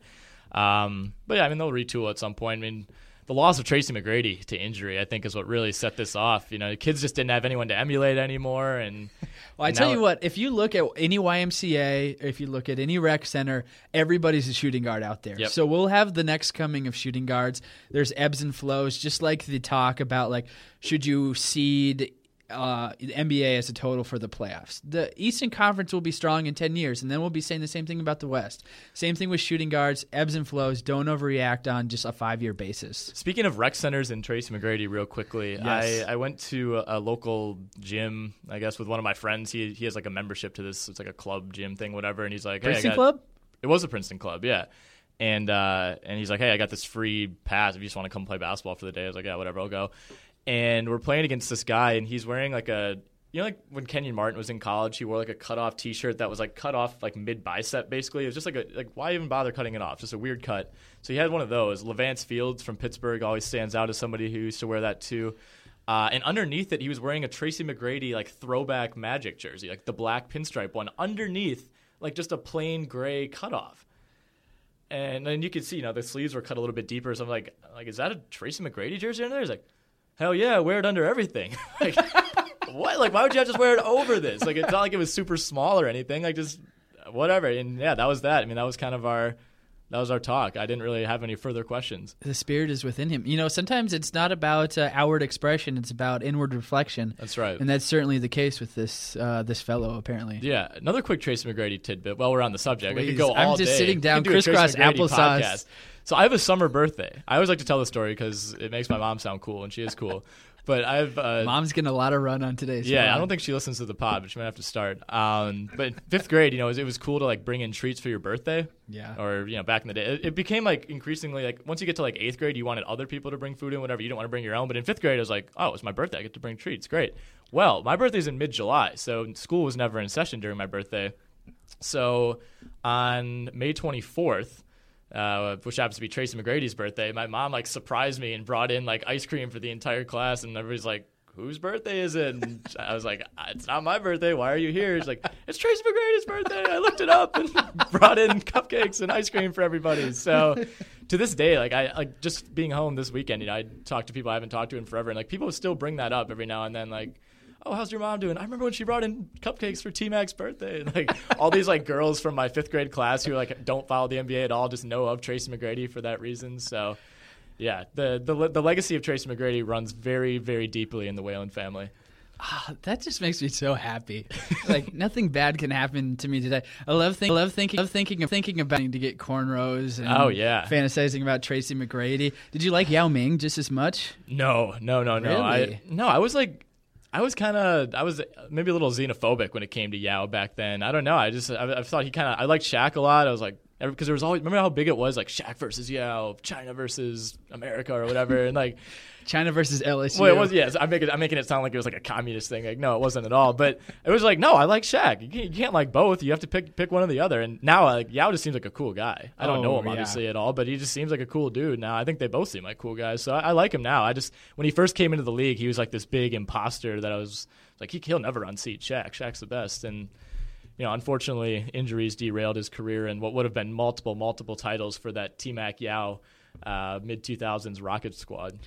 Um, but yeah, I mean they'll retool at some point. I mean the loss of Tracy McGrady to injury, I think, is what really set this off. You know, the kids just didn't have anyone to emulate anymore. And well, I tell you what, if you look at any YMCA, if you look at any rec center, everybody's a shooting guard out there. Yep. So we'll have the next coming of shooting guards. There's ebbs and flows, just like the talk about like should you seed uh, the NBA as a total for the playoffs. The Eastern Conference will be strong in 10 years, and then we'll be saying the same thing about the West. Same thing with shooting guards, ebbs and flows. Don't overreact on just a five year basis. Speaking of rec centers and Tracy McGrady, real quickly, Yes. I, I went to a, a local gym, I guess, with one of my friends. He he has like a membership to this. It's like a club gym thing, whatever. And he's like, "Hey, Princeton got- Club? It was a Princeton club, yeah. And uh, and he's like, "Hey, I got this free pass if you just want to come play basketball for the day." I was like, "Yeah, whatever, I'll go." And we're playing against this guy, and he's wearing like a you know like when Kenyon Martin was in college, he wore like a cut off T-shirt that was like cut off like mid bicep, basically. It was just like a like why even bother cutting it off? Just a weird cut. So he had one of those. Levance Fields from Pittsburgh always stands out as somebody who used to wear that too. Uh, and underneath it, he was wearing a Tracy McGrady like throwback Magic jersey, like the black pinstripe one. Underneath, like just a plain gray cutoff. And then you could see, you know, the sleeves were cut a little bit deeper. So I'm like, like, is that a Tracy McGrady jersey under there? He's like, hell yeah, wear it under everything. like, what? Like, why would you have to just wear it over this? Like, it's not like it was super small or anything. Like, just whatever. And yeah, that was that. I mean, that was kind of our, that was our talk. I didn't really have any further questions. The spirit is within him. You know, sometimes it's not about uh, outward expression; it's about inward reflection. That's right. and that's certainly the case with this uh, this fellow. Apparently, Yeah, another quick Tracy McGrady tidbit. While we're on the subject, I could go I'm all just day. sitting down, could do a Tracy crisscross applesauce. podcast. So I have a summer birthday. I always like to tell the story because it makes my mom sound cool, and she is cool. But I've uh, mom's getting a lot of run on today. so yeah, I don't think she listens to the pod, but she might have to start. Um, but fifth grade, you know, it was, it was cool to like bring in treats for your birthday. Yeah. Or you know, back in the day, it, it became like increasingly like once you get to like eighth grade, you wanted other people to bring food in, whatever. You don't want to bring your own. But in fifth grade, I was like, oh, it's my birthday. I get to bring treats. Great. Well, my birthday's in mid July, so school was never in session during my birthday. So on May 24th, uh, which happens to be Tracy McGrady's birthday, my mom like surprised me and brought in like ice cream for the entire class, and everybody's like, "Whose birthday is it?" And I was like, "It's not my birthday. Why are you here?" She's like, "It's Tracy McGrady's birthday." I looked it up and brought in cupcakes and ice cream for everybody. So to this day, like I like just being home this weekend, you know, I talk to people I haven't talked to in forever, and like people still bring that up every now and then, like oh, how's your mom doing? I remember when she brought in cupcakes for T Mac's birthday. And, like all these like girls from my fifth grade class who like don't follow the NBA at all just know of Tracy McGrady for that reason. So yeah, the the the legacy of Tracy McGrady runs very very deeply in the Whalen family. Ah, that just makes me so happy. like nothing bad can happen to me today. I love think, I love thinking, love thinking of thinking about to get cornrows. And Oh, yeah. fantasizing about Tracy McGrady. Did you like Yao Ming just as much? No, no, no, no. I no, I was like I was kind of I was maybe a little xenophobic when it came to Yao back then. I don't know. I just I, I thought he kind of I liked Shaq a lot. I was like because there was always remember how big it was like Shaq versus Yao, China versus America or whatever, and like China versus LSU. Well, it was yes. I'm making I'm making it sound like it was like a communist thing. Like no, it wasn't at all. But it was like no, I like Shaq. You can't, you can't like both. You have to pick pick one or the other. And now uh, like Yao just seems like a cool guy. I don't know Oh, him yeah. obviously at all, but he just seems like a cool dude. Now I think they both seem like cool guys. So I, I like him now. I just when he first came into the league, he was like this big imposter that I was like he, he'll never unseat Shaq. Shaq's the best and. You know, unfortunately, injuries derailed his career and what would have been multiple, multiple titles for that T Mac Yao uh, mid 2000s Rocket squad.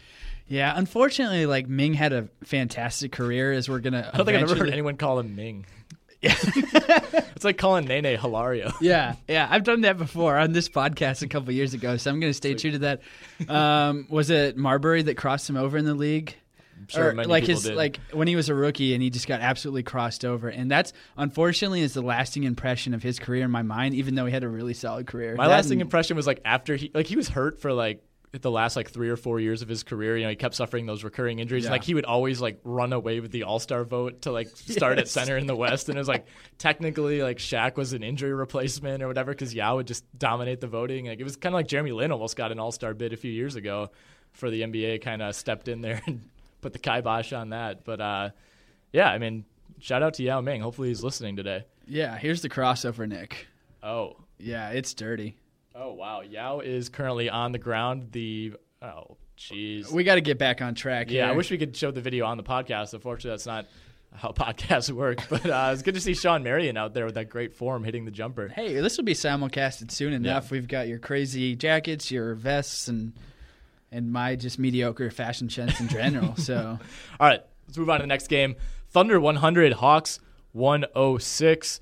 Yeah, unfortunately, like Ming had a fantastic career. As we're gonna, I don't think I've ever heard anyone call him Ming. it's like calling Nene Hilario. Yeah, yeah, I've done that before on this podcast a couple years ago, so I'm going to stay true to that. Um, was it Marbury that crossed him over in the league? Sure Or, like his did. like when he was a rookie and he just got absolutely crossed over, and that's unfortunately is the lasting impression of his career in my mind. Even though he had a really solid career, My That lasting and- impression was like after he like he was hurt for like the last like three or four years of his career. You know, he kept suffering those recurring injuries. Yeah. Like he would always like run away with the All Star vote to like start at center in the West, and it was like technically like Shaq was an injury replacement or whatever because Yao would just dominate the voting. Like it was kind of like Jeremy Lin almost got an All Star bid a few years ago for the NBA. Kind of stepped in there and put the kibosh on that. But uh, yeah, I mean, shout out to Yao Ming. Hopefully he's listening today. Yeah, here's the crossover, Nick. Oh, Yeah, it's dirty. Oh wow, Yao is currently on the ground. The oh jeez. We got to get back on track. Yeah, I wish we could show the video on the podcast. Unfortunately, that's not how podcasts work. But uh, it's good to see Shawn Marion out there with that great form hitting the jumper. Hey, this will be simulcasted soon enough. We've got your crazy jackets, your vests, and and my just mediocre fashion sense in general. so All right, let's move on to the next game. Thunder 100, Hawks 106.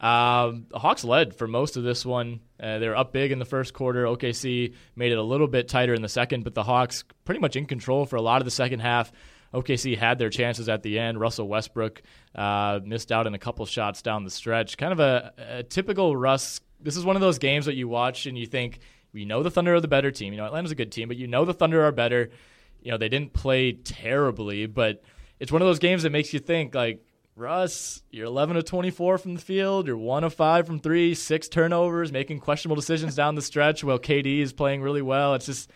Um, the Hawks led for most of this one. Uh, they were up big in the first quarter. OKC made it a little bit tighter in the second, but the Hawks pretty much in control for a lot of the second half. OKC had their chances at the end. Russell Westbrook uh, missed out in a couple shots down the stretch. Kind of a, a typical Russ. This is one of those games that you watch and you think, you know, the Thunder are the better team. You know, Atlanta's a good team, but you know the Thunder are better. You know, they didn't play terribly, but it's one of those games that makes you think, like, Russ, you're 11 of 24 from the field. You're 1 of 5 from 3, six turnovers, making questionable decisions down the stretch while KD is playing really well. It's just,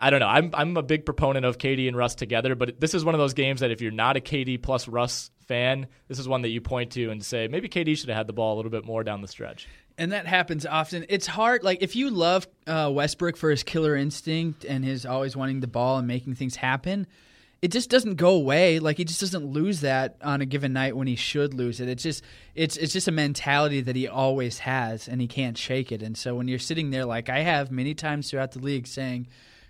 I don't know. I'm, I'm a big proponent of KD and Russ together, but this is one of those games that if you're not a KD plus Russ fan, this is one that you point to and say, maybe KD should have had the ball a little bit more down the stretch. And that happens often. It's hard. Like, if you love uh, Westbrook for his killer instinct and his always wanting the ball and making things happen, it just doesn't go away. Like he just doesn't lose that on a given night when he should lose it. It's just it's it's just a mentality that he always has and he can't shake it. And so when you're sitting there like I have many times throughout the league saying,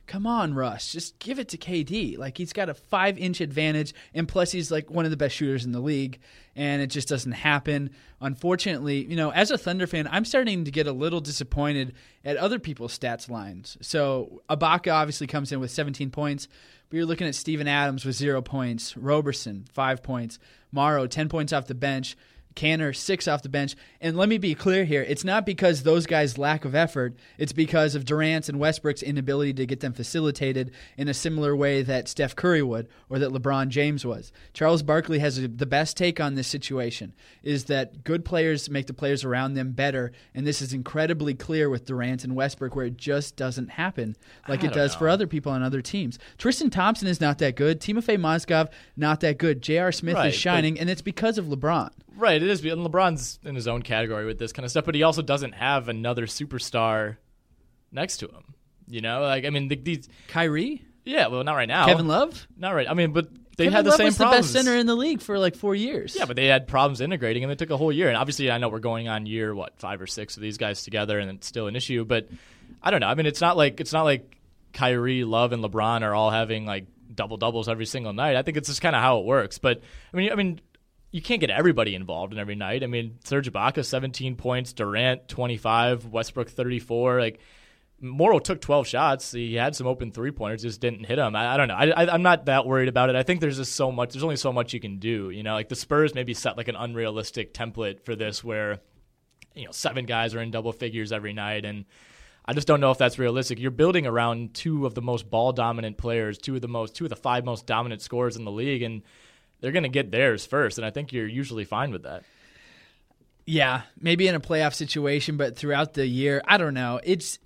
Come on, Russ, just give it to KD. Like he's got a five inch advantage, and plus he's like one of the best shooters in the league, and it just doesn't happen. Unfortunately, you know, as a Thunder fan, I'm starting to get a little disappointed at other people's stats lines. So Ibaka obviously comes in with 17 points. But you're looking at Steven Adams with zero points, Roberson, five points, Morrow, 10 points off the bench, Kanter, six off the bench. And let me be clear here it's not because those guys' lack of effort, it's because of Durant's and Westbrook's inability to get them facilitated in a similar way that Steph Curry would or that LeBron James was. Charles Barkley has a, the best take on this situation is that good players make the players around them better. And this is incredibly clear with Durant and Westbrook, where it just doesn't happen like it does know. for other people on other teams. Tristan Thompson is not that good. Timofey Mozgov, not that good. J.R. Smith right, is shining, and it's because of LeBron. Right, it is. And LeBron's in his own category with this kind of stuff, but he also doesn't have another superstar next to him. You know, like I mean, the, these Kyrie. Yeah, well, not right now. Kevin Love. Not right. I mean, but they Kevin had the Love same was problems. the best center in the league for like four years. Yeah, but they had problems integrating, and it took a whole year. And obviously, I know we're going on year what five or six of these guys together, and it's still an issue. But I don't know. I mean, it's not like it's not like Kyrie, Love, and LeBron are all having like double doubles every single night. I think it's just kind of how it works. But I mean, I mean, you can't get everybody involved in every night. I mean, Serge Ibaka, 17 points, Durant, 25, Westbrook, 34. Like, Morrow took 12 shots. He had some open three pointers, just didn't hit them. I, I don't know. I, am not that worried about it. I think there's just so much. There's only so much you can do. You know, like the Spurs maybe set like an unrealistic template for this, where you know seven guys are in double figures every night, and I just don't know if that's realistic. You're building around two of the most ball dominant players, two of the most, two of the five most dominant scorers in the league, and they're going to get theirs first, and I think you're usually fine with that. Yeah, maybe in a playoff situation, but throughout the year, I don't know. It's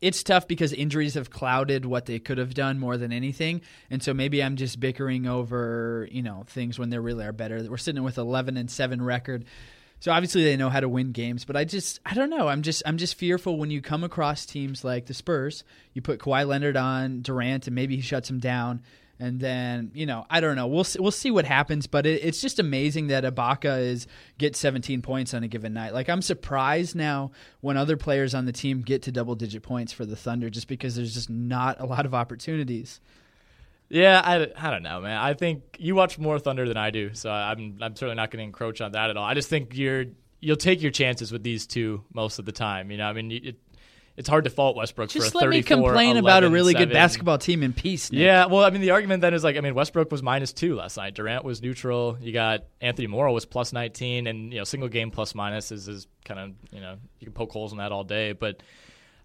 it's tough because injuries have clouded what they could have done more than anything, and so maybe I'm just bickering over you know things when they really are better. We're sitting with 11 and seven record. So obviously they know how to win games, but I just I don't know. I'm just I'm just fearful when you come across teams like the Spurs. You put Kawhi Leonard on Durant, and maybe he shuts him down and then you know I don't know. We'll see, we'll see what happens, but it, it's just amazing that Ibaka is get 17 points on a given night. Like I'm surprised now when other players on the team get to double digit points for the Thunder, just because there's just not a lot of opportunities. Yeah, I, I don't know, man. I think you watch more Thunder than I do, so I'm I'm certainly not going to encroach on that at all. I just think you're you'll take your chances with these two most of the time. You know, I mean, it, it's hard to fault Westbrook Just for a let me complain 11, about a really 7. good basketball team in peace. Nick. Yeah, well, I mean, the argument then is like, I mean, Westbrook was minus two last night. Durant was neutral. You got Anthony Morrow was plus 19, and you know, single game plus minus is, is kind of you know you can poke holes in that all day, but.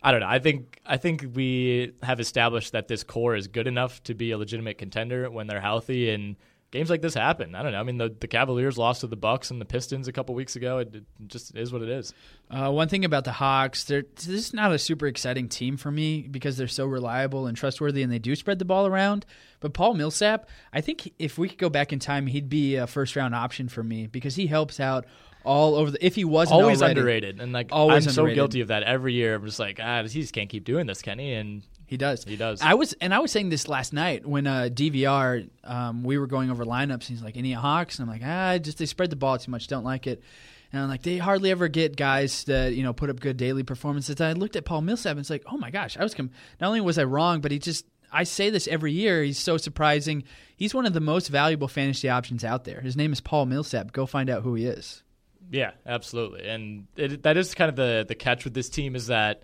I don't know. I think I think we have established that this core is good enough to be a legitimate contender when they're healthy, and games like this happen. I don't know. I mean, the, the Cavaliers lost to the Bucks and the Pistons a couple weeks ago. It, it just is what it is. Uh, one thing about the Hawks, they're this is not a super exciting team for me because they're so reliable and trustworthy, and they do spread the ball around. But Paul Millsap, I think if we could go back in time, he'd be a first round option for me because he helps out all over the. If he wasn't always already, underrated, and like always I'm underrated. so guilty of that every year. I'm just like, ah, he just can't keep doing this, Kenny, and he does. He does. I was, and I was saying this last night when uh, DVR, um, we were going over lineups. And he's like, "Any Hawks?" And I'm like, "Ah, just they spread the ball too much. Don't like it." And I'm like, they hardly ever get guys that you know put up good daily performances. And I looked at Paul Millsap and it's like, oh my gosh, I was com- not only was I wrong, but he just I say this every year. He's so surprising. He's one of the most valuable fantasy options out there. His name is Paul Millsap. Go find out who he is. Yeah, absolutely. And it, that is kind of the the catch with this team is that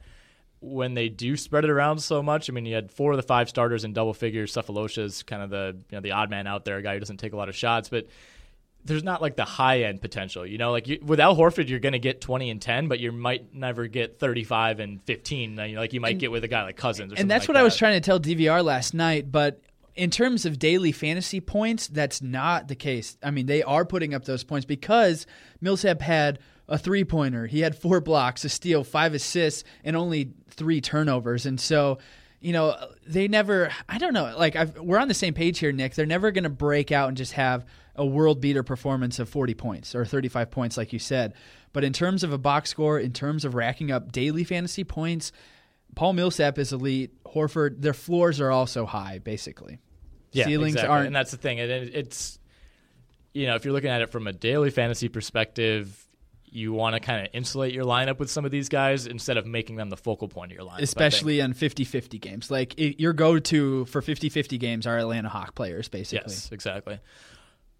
when they do spread it around so much. I mean, you had four of the five starters in double figures. Sefolosha's kind of the you know the odd man out there, a guy who doesn't take a lot of shots, but there's not like the high end potential. You know, like you, with Al Horford, you're going to get 20 and 10, but you might never get 35 and 15, like you might and, get with a guy like Cousins. and that's like what that. I was trying to tell DVR last night. But in terms of daily fantasy points, that's not the case. I mean, they are putting up those points because Millsap had a three pointer, he had four blocks, a steal, five assists, and only three turnovers. And so you know, they never, I don't know, like I've, we're on the same page here, Nick. They're never going to break out and just have a world beater performance of 40 points or 35 points, like you said. But in terms of a box score, in terms of racking up daily fantasy points, Paul Millsap is elite. Horford, their floors are also high, basically. Yeah, Ceilings exactly. aren't. And that's the thing. It, it's, you know, if you're looking at it from a daily fantasy perspective, you want to kind of insulate your lineup with some of these guys instead of making them the focal point of your lineup. Especially in 50 50 games. Like it, your go to for 50 50 games are Atlanta Hawk players, basically. Yes, exactly.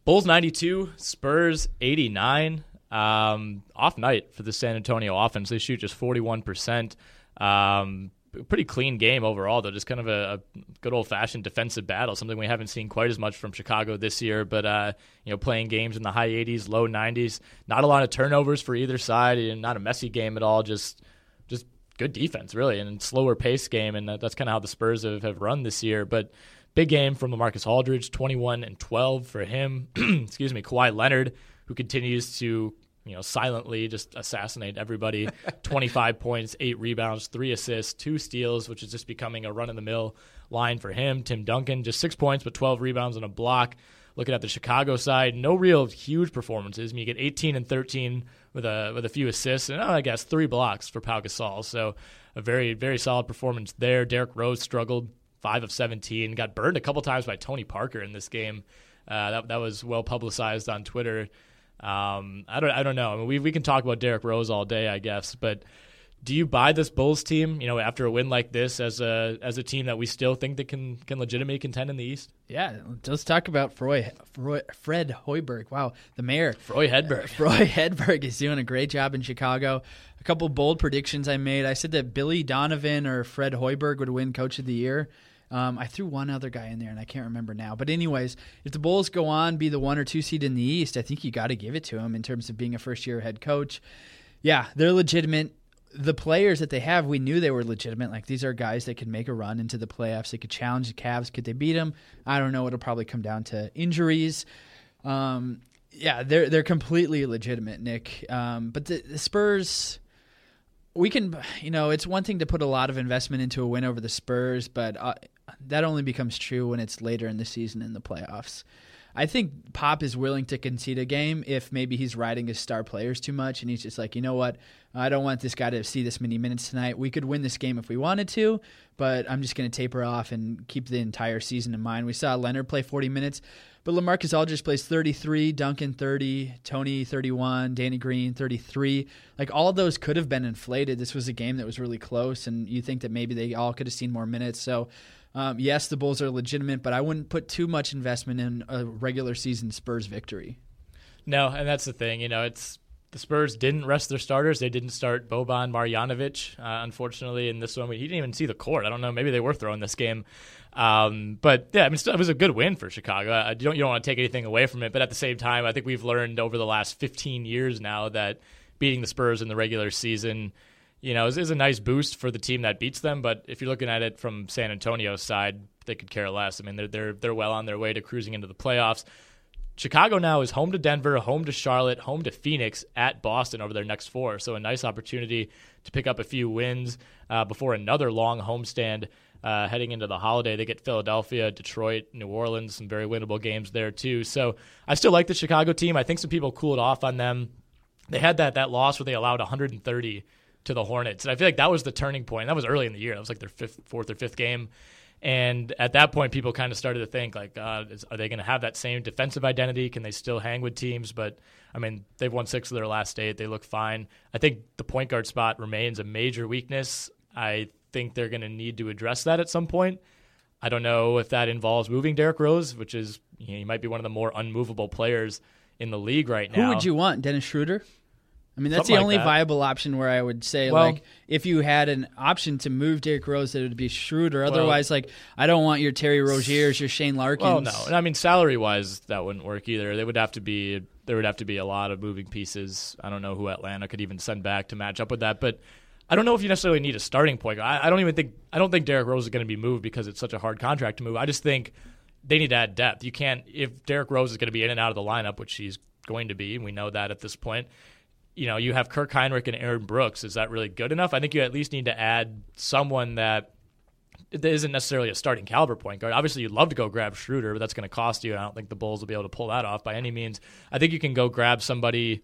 Bulls 92, Spurs 89. Um, off night for the San Antonio offense. They shoot just 41%. Um, pretty clean game overall, though. Just kind of a, a good old fashioned defensive battle, something we haven't seen quite as much from Chicago this year. But uh, you know, playing games in the high 80s, low 90s, not a lot of turnovers for either side, and not a messy game at all. Just just good defense, really, and slower pace game, and that's kind of how the Spurs have, have run this year. But big game from LaMarcus Aldridge, 21 and 12 for him. Excuse me, Kawhi Leonard, who continues to you know, silently just assassinate everybody. 25 points, eight rebounds, three assists, two steals, which is just becoming a run of the mill line for him. Tim Duncan, just six points, but 12 rebounds and a block. Looking at the Chicago side, no real huge performances. I mean, you get 18 and 13 with a with a few assists, and oh, I guess three blocks for Pau Gasol. So a very very solid performance there. Derrick Rose struggled, five of 17, got burned a couple times by Tony Parker in this game. Uh, that that was well publicized on Twitter. Um, I don't I don't know. I mean, we we can talk about Derrick Rose all day, I guess, but do you buy this Bulls team? You know, after a win like this, as a as a team that we still think that can can legitimately contend in the East? Yeah, let's talk about Fred Hoiberg. Wow, the mayor. Froy Hedberg. Uh, Froy Hedberg is doing a great job in Chicago. A couple bold predictions I made. I said that Billy Donovan or Fred Hoiberg would win Coach of the Year. Um, I threw one other guy in there, and I can't remember now. But anyways, if the Bulls go on be the one or two seed in the East, I think you got to give it to him in terms of being a first year head coach. Yeah, they're legitimate. The players that they have, we knew they were legitimate. Like these are guys that could make a run into the playoffs. They could challenge the Cavs. Could they beat them? I don't know. It'll probably come down to injuries. Um, yeah, they're they're completely legitimate, Nick. Um, but the, the Spurs we can you know it's one thing to put a lot of investment into a win over the spurs but uh, that only becomes true when it's later in the season in the playoffs. I think Pop is willing to concede a game if maybe he's riding his star players too much and he's just like, you know what, I don't want this guy to see this many minutes tonight. We could win this game if we wanted to, but I'm just going to taper off and keep the entire season in mind. We saw Leonard play 40 minutes, but LaMarcus Aldridge plays 33, Duncan 30, Tony 31, Danny Green 33. Like all those could have been inflated. This was a game that was really close, and you think that maybe they all could have seen more minutes. So um, yes, the Bulls are legitimate, but I wouldn't put too much investment in a regular season Spurs victory. No, and that's the thing. You know, it's the Spurs didn't rest their starters. They didn't start Boban Marjanovic, uh, unfortunately, in this one. He didn't even see the court. I don't know. Maybe they were throwing this game. Um, but yeah, I mean, it was a good win for Chicago. I, don't you don't want to take anything away from it, but at the same time, I think we've learned over the last 15 years now that beating the Spurs in the regular season you know, is, is a nice boost for the team that beats them. But if you're looking at it from San Antonio's side, they could care less. I mean, they're they're they're well on their way to cruising into the playoffs. Chicago now is home to Denver, home to Charlotte, home to Phoenix, at Boston over their next four. So a nice opportunity to pick up a few wins uh, before another long homestand uh, heading into the holiday. They get Philadelphia, Detroit, New Orleans, some very winnable games there too. So I still like the Chicago team. I think some people cooled off on them. They had that that loss where they allowed 130 to the Hornets. And I feel like that was the turning point. That was early in the year. That was like their fifth, fourth or fifth game. And at that point, people kind of started to think like, uh, is, are they going to have that same defensive identity? Can they still hang with teams? But I mean, they've won six of their last eight. They look fine. I think the point guard spot remains a major weakness. I think they're going to need to address that at some point. I don't know if that involves moving Derrick Rose, which is you know, he might be one of the more unmovable players in the league right now. Who would you want, Dennis Schroeder? I mean, that's Something the like only that. viable option where I would say, Well- like, if you had an option to move Derrick Rose, that it would be Schroeder. Otherwise, like, I don't want your Terry Roziers, your Shane Larkins. Well, no, and I mean salary wise, that wouldn't work either. They would have to be there would have to be a lot of moving pieces. I don't know who Atlanta could even send back to match up with that, but I don't know if you necessarily need a starting point. I, I don't even think I don't think Derrick Rose is going to be moved because it's such a hard contract to move. I just think they need to add depth. You can't if Derrick Rose is going to be in and out of the lineup, which he's going to be, and we know that at this point. You know, you have Kirk Hinrich and Aaron Brooks. Is that really good enough? I think you at least need to add someone that isn't necessarily a starting caliber point guard. Obviously, you'd love to go grab Schroeder, but that's going to cost you. And I don't think the Bulls will be able to pull that off by any means. I think you can go grab somebody.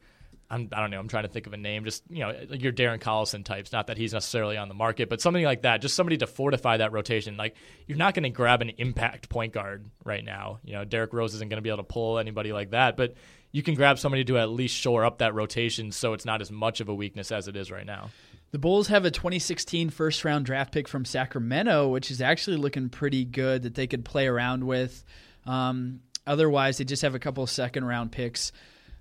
I'm, I don't know. I'm trying to think of a name. Just you know, your Darren Collison types. Not that he's necessarily on the market, but something like that. Just somebody to fortify that rotation. Like you're not going to grab an impact point guard right now. You know, Derrick Rose isn't going to be able to pull anybody like that, but you can grab somebody to at least shore up that rotation so it's not as much of a weakness as it is right now. The Bulls have a 2016 first round draft pick from Sacramento, which is actually looking pretty good that they could play around with. Um, otherwise, they just have a couple second round picks.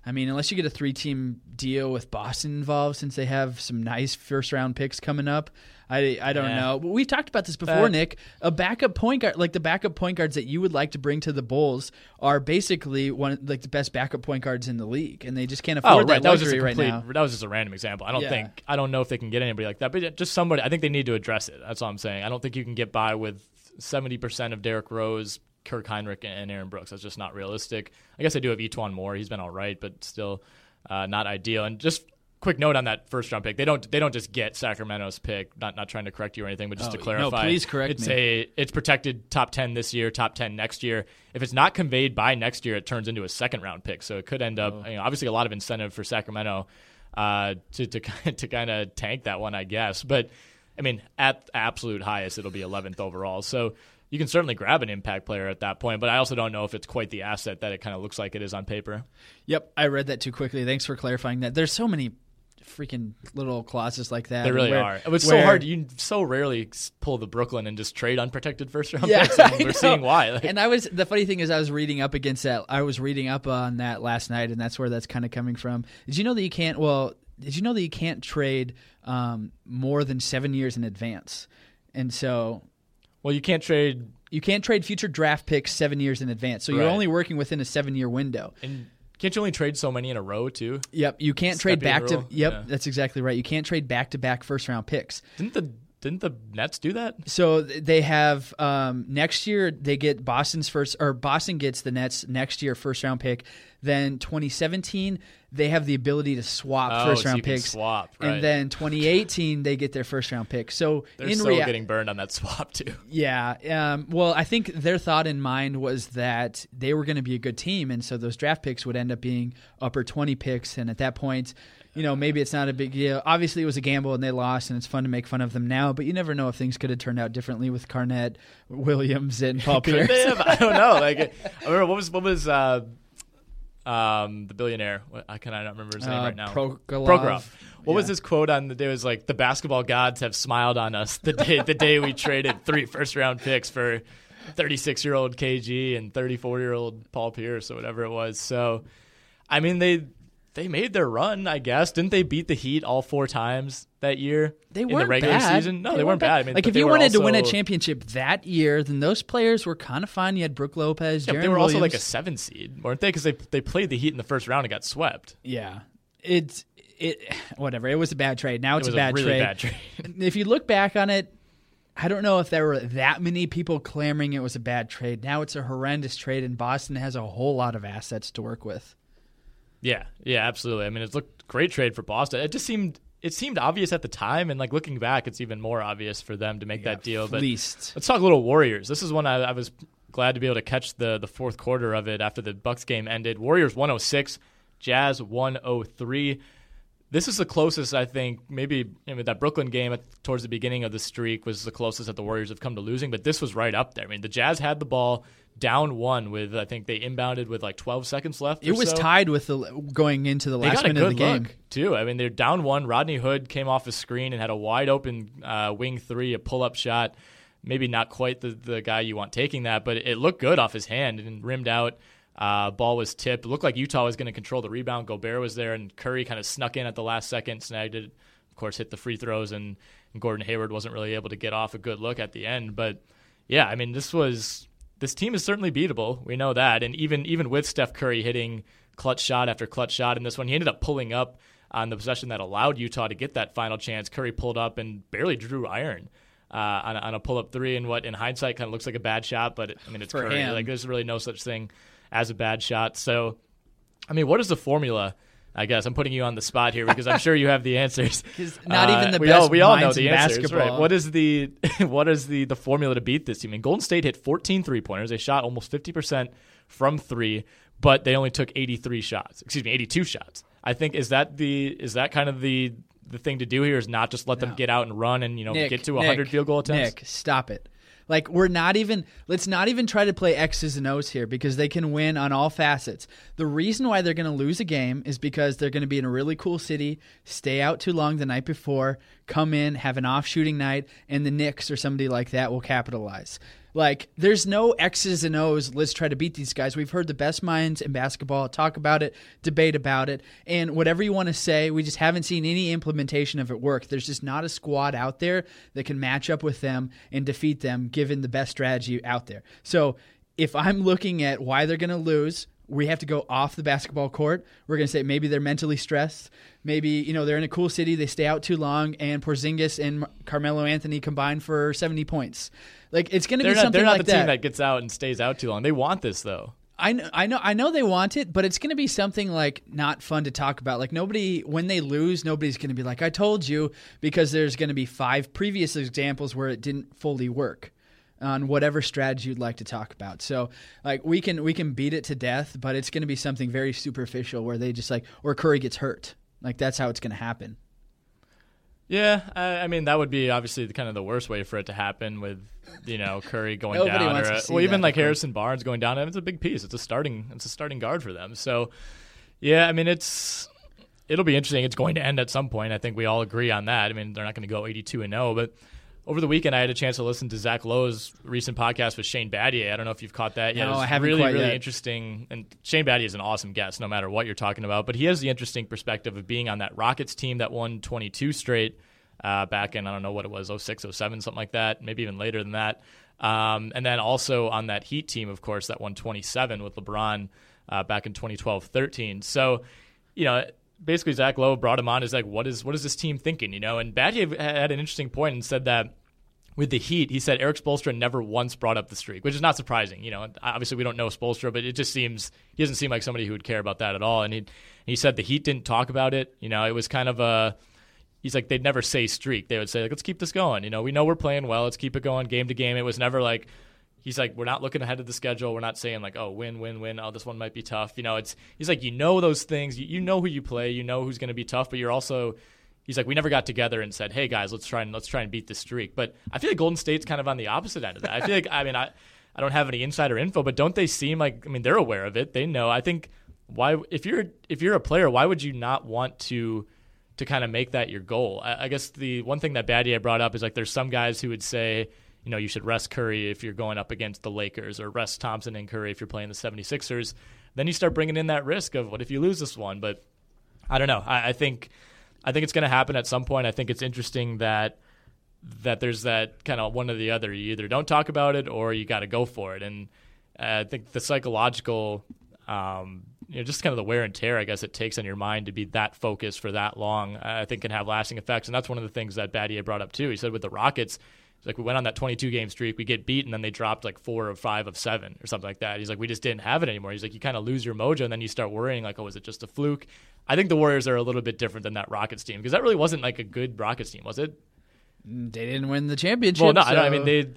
I mean, unless you get a three team deal with Boston involved, since they have some nice first round picks coming up, I, I don't Yeah. know. But we've talked about this before, That- Nick. A backup point guard, like the backup point guards that you would like to bring to the Bulls, are basically one like the best backup point guards in the league, and they just can't oh, afford Oh, right. that That was just a right now. That was just a random example. I don't Yeah. think. I don't know if they can get anybody like that, but just somebody. I think they need to address it. That's all I'm saying. I don't think you can get by with 70 percent of Derrick Rose, Kirk Hinrich, and Aaron Brooks. That's just not realistic. I guess I do have E'Twaun Moore. He's been all right, but still uh, not ideal. And just quick note on that first round pick. They don't. They don't just get Sacramento's pick. Not not trying to correct you or anything, but just Oh, to no, clarify. please correct it's me. A, it's protected top 10 this year, top 10 next year. If it's not conveyed by next year, it turns into a second round pick. So it could end Oh. up, you know, obviously a lot of incentive for Sacramento uh, to to to kind of tank that one, I guess. But I mean, at absolute highest, it'll be 11th overall. So you can certainly grab an impact player at that point. But I also don't know if it's quite the asset that it kind of looks like it is on paper. Yep, I read that too quickly. Thanks for clarifying that. There's so many freaking little clauses like that. They really where- are. It's so where- hard. You so rarely pull the Brooklyn and just trade unprotected first round Yeah, picks. And we're seeing why. Like, and I was the funny thing is I was reading up against that. I was reading up on that last night, and that's where that's kind of coming from. Did you know that you can't? Well, did you know that you can't trade um, more than seven years in advance? And so well, you can't trade you can't trade future draft picks seven years in advance. So you're Right. only working within a seven year window. And can't you only trade so many in a row too? Yep, you can't trade back to. rule? Yep, Yeah. that's exactly right. You can't trade back to back first round picks. Didn't the didn't the Nets do that? So th- they have um, next year they get Boston's first or Boston gets the Nets next year first round pick. Then 2017 they have the ability to swap Oh, first round you can picks. swap, right. And then 2018 they get their first round pick. So They're in so rea- getting burned on that swap too. yeah. Um, well, I think their thought in mind was that they were going to be a good team, and so those draft picks would end up being upper 20 picks. And at that point, you know, maybe it's not a big deal. Obviously, it was a gamble, and they lost, and it's fun to make fun of them now. But you never know if things could have turned out differently with Garnett, Williams, and Paul Pierce. they have? I don't know. Like I remember what was what was uh, um, the billionaire? What, I can I not remember his name Uh, right now. Prokhorov. Prokhorov. What was his quote on the day? It was like the basketball gods have smiled on us the day the day we traded three first round picks for 36 year old KG and 34 year old Paul Pierce or whatever it was. So, I mean they they made their run, I guess. Didn't they beat the Heat all four times that year? They weren't the regular bad. season. No, they, weren't bad. I mean, like if you wanted to win a championship that year, then those players were kind of fine. You had Brook Lopez, Yeah, they were also like a seven seed, weren't they? Because they they played the Heat in the first round and got swept. Yeah, it's it. Whatever. It was a bad trade. Now it's it was a bad really trade. bad trade. if you look back on it, I don't know if there were that many people clamoring it was a bad trade. Now it's a horrendous trade, and Boston has a whole lot of assets to work with. Yeah, yeah, absolutely. I mean, it looked great trade for Boston. It just seemed it seemed obvious at the time, and like looking back, it's even more obvious for them to make that deal. But fleeced. let's talk a little Warriors. This is one I, I was glad to be able to catch the the fourth quarter of it after the Bucks game ended. Warriors 106, Jazz 103. This is the closest I think. Maybe you know, that Brooklyn game at, towards the beginning of the streak was the closest that the Warriors have come to losing, but this was right up there. I mean, the Jazz had the ball down one with I think they inbounded with like 12 seconds left. It was so. tied with the going into the last minute of the game. too. I mean, they're down one. Rodney Hood came off a screen and had a wide open uh, wing three, a pull up shot. Maybe not quite the the guy you want taking that, but it looked good off his hand and rimmed out. Uh, ball was tipped. It looked like Utah was going to control the rebound. Gobert was there, and Curry kind of snuck in at the last second, snagged it. Of course, hit the free throws, and, and Gordon Hayward wasn't really able to get off a good look at the end. But yeah, I mean, this was this team is certainly beatable. We know that, and even even with Steph Curry hitting clutch shot after clutch shot in this one, he ended up pulling up on the possession that allowed Utah to get that final chance. Curry pulled up and barely drew iron. Uh, on, a, on a pull up three, and what in hindsight kind of looks like a bad shot, but I mean it's For Curry. him. Like there's really no such thing as a bad shot. So, I mean, what is the formula? I guess I'm putting you on the spot here because I'm sure you have the answers. not even uh, the we all, we all know the answers. basketball. Right. What is the what is the the formula to beat this team? I mean, Golden State hit 14 three pointers. They shot almost 50 percent from three, but they only took 83 shots. Excuse me, 82 shots. I think is that the is that kind of the the thing to do here is not just let them get out and run and you know Nick, get to 100 Nick, field goal attempts. Nick, stop it. Like we're not even let's not even try to play X's and O's here because they can win on all facets. The reason why they're going to lose a game is because they're going to be in a really cool city, stay out too long the night before, come in, have an off shooting night, and the Knicks or somebody like that will capitalize. Like there's no X's and O's. Let's try to beat these guys. We've heard the best minds in basketball talk about it, debate about it, and whatever you want to say, we just haven't seen any implementation of it work. There's just not a squad out there that can match up with them and defeat them given the best strategy out there. So if I'm looking at why they're going to lose, we have to go off the basketball court. We're going to say maybe they're mentally stressed. Maybe, you know, they're in a cool city, they stay out too long, and Porzingis and Carmelo Anthony combine for 70 points. Like, it's going to be not, something they're not like the team that. that gets out and stays out too long. They want this though. I know, I know, I know they want it, but it's going to be something like not fun to talk about. Like nobody, when they lose, nobody's going to be like, "I told you," because there's going to be five previous examples where it didn't fully work on whatever strategy you'd like to talk about. So, like we can we can beat it to death, but it's going to be something very superficial where they just like or Curry gets hurt. Like that's how it's going to happen. Yeah, I, I mean that would be obviously the, kind of the worst way for it to happen with you know Curry going down, or uh, see well even like. Harrison Barnes going down. It's a big piece. It's a starting. It's a starting guard for them. So yeah, I mean it's it'll be interesting. It's going to end at some point. I think we all agree on that. I mean they're not going to go eighty two and zero, but. Over the weekend, I had a chance to listen to Zach Lowe's recent podcast with Shane Battier. I don't know if you've caught that yet. No, I haven't really, really yet. interesting. And Shane Battier is an awesome guest, no matter what you're talking about. But he has the interesting perspective of being on that Rockets team that won 22 straight uh, back in I don't know what it was 06, 07, something like that, maybe even later than that. Um, and then also on that Heat team, of course, that won 27 with LeBron uh, back in 2012-13. So, you know, basically Zach Lowe brought him on as like, what is what is this team thinking? You know, and Battier had an interesting point and said that with the Heat, he said Erik Spoelstra never once brought up the streak, which is not surprising. You know, obviously we don't know Spoelstra, but it just seems he doesn't seem like somebody who would care about that at all. And he he said the Heat didn't talk about it. You know, it was kind of a he's like they'd never say streak. They would say like let's keep this going. You know, we know we're playing well. Let's keep it going game to game. It was never like he's like we're not looking ahead of the schedule. We're not saying like oh win win win. Oh this one might be tough. You know, it's he's like you know those things. You, you know who you play. You know who's going to be tough. But you're also he's like we never got together and said hey guys let's try and let's try and beat this streak. But I feel like Golden State's kind of on the opposite end of that. I feel like I mean I I don't have any insider info, but don't they seem like I mean they're aware of it. They know. I think why if you're if you're a player, why would you not want to to kind of make that your goal? I, I guess the one thing that Battier brought up is like there's some guys who would say, you know, you should rest Curry if you're going up against the Lakers or rest Thompson and Curry if you're playing the 76ers. Then you start bringing in that risk of what if you lose this one? But I don't know. I, I think I think it's going to happen at some point. I think it's interesting that that there's that kind of one or the other. You either don't talk about it or you got to go for it. And uh, I think the psychological, um, you know, just kind of the wear and tear, I guess, it takes on your mind to be that focused for that long, I think can have lasting effects. And that's one of the things that Battier brought up too. He said with the Rockets, it's like we went on that 22 game streak, we get beat, and then they dropped like four or five of seven or something like that. He's like, we just didn't have it anymore. He's like, you kind of lose your mojo, and then you start worrying, like, oh, is it just a fluke? I think the Warriors are a little bit different than that Rockets team because that really wasn't like a good Rockets team, was it? Mm, they didn't win the championship. Well, no, I so- I mean they.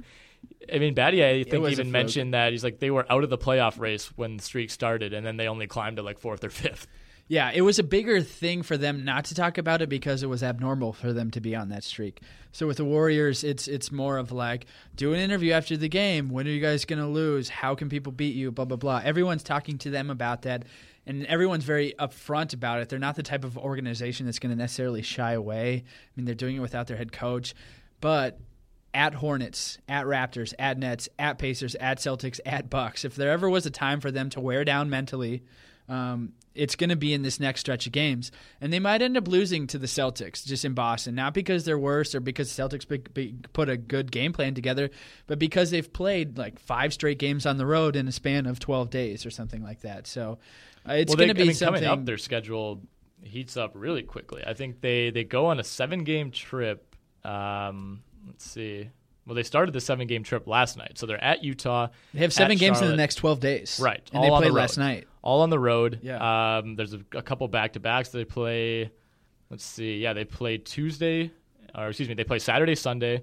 I mean, Battier, I think, even mentioned that he's like they were out of the playoff race when the streak started, and then they only climbed to like fourth or fifth. Yeah, it was a bigger thing for them not to talk about it because it was abnormal for them to be on that streak. So with the Warriors, it's it's more of like do an interview after the game. When are you guys going to lose? How can people beat you? Blah blah blah. Everyone's talking to them about that, and everyone's very upfront about it. They're not the type of organization that's going to necessarily shy away. I mean, they're doing it without their head coach, but at Hornets, at Raptors, at Nets, at Pacers, at Celtics, at Bucks. If there ever was a time for them to wear down mentally, um, it's going to be in this next stretch of games, and they might end up losing to the Celtics just in Boston, not because they're worse or because the Celtics be, be, put a good game plan together, but because they've played like five straight games on the road in a span of twelve days or something like that. So uh, it's well, going to be I mean, something. coming up. Their schedule heats up really quickly. I think they they go on a seven game trip. Um, let's see. Well, they started the seven game trip last night, so they're at Utah. they have seven games in the next twelve days, Right, And they played the last night. all on the road. Yeah. Um, there's a, a couple back to backs. They play. Let's see. Yeah, they play Tuesday, or excuse me, they play Saturday, Sunday,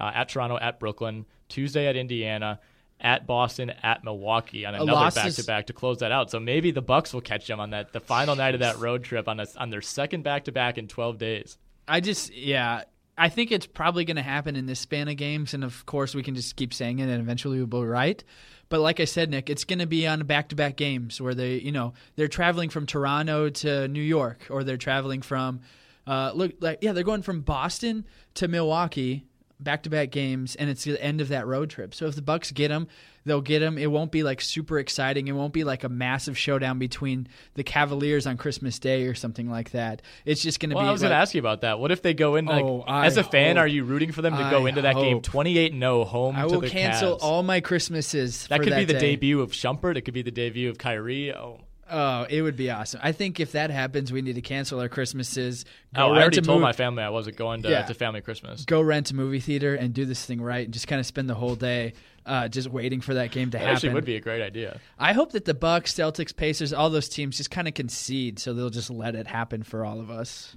uh, at Toronto, at Brooklyn, Tuesday at Indiana, at Boston, at Milwaukee on another back to back to close that out. So maybe the Bucks will catch them on that the final night of that road trip on a, on their second back to back in 12 days. I just, yeah, I think it's probably going to happen in this span of games, and of course, we can just keep saying it, and eventually we'll be right. But like I said, Nick, it's going to be on back-to-back games where they, you know, they're traveling from Toronto to New York, or they're traveling from, uh, look, like yeah, they're going from Boston to Milwaukee, back-to-back games, and it's the end of that road trip. So if the Bucks get them, they'll get them. It won't be like super exciting. It won't be like a massive showdown between the Cavaliers on Christmas Day or something like that. It's just going to Well, be. I was like, going to ask you about that. What if they go in like Oh, as a fan? hope- Are you rooting for them to go I into that game 28 0 home I to will cancel Cavs? all my Christmases. That could be the day. debut of Shumpert. It could be the debut of Kyrie. Oh, Oh, it would be awesome. I think if that happens, we need to cancel our Christmases. oh I already told mov- my family I wasn't going to, Yeah. to family Christmas. Go rent a movie theater and do this thing right, and just kind of spend the whole day uh, just waiting for that game to happen. actually would be a great idea. I hope that the Bucks, Celtics, Pacers, all those teams just kind of concede, so they'll just let it happen for all of us.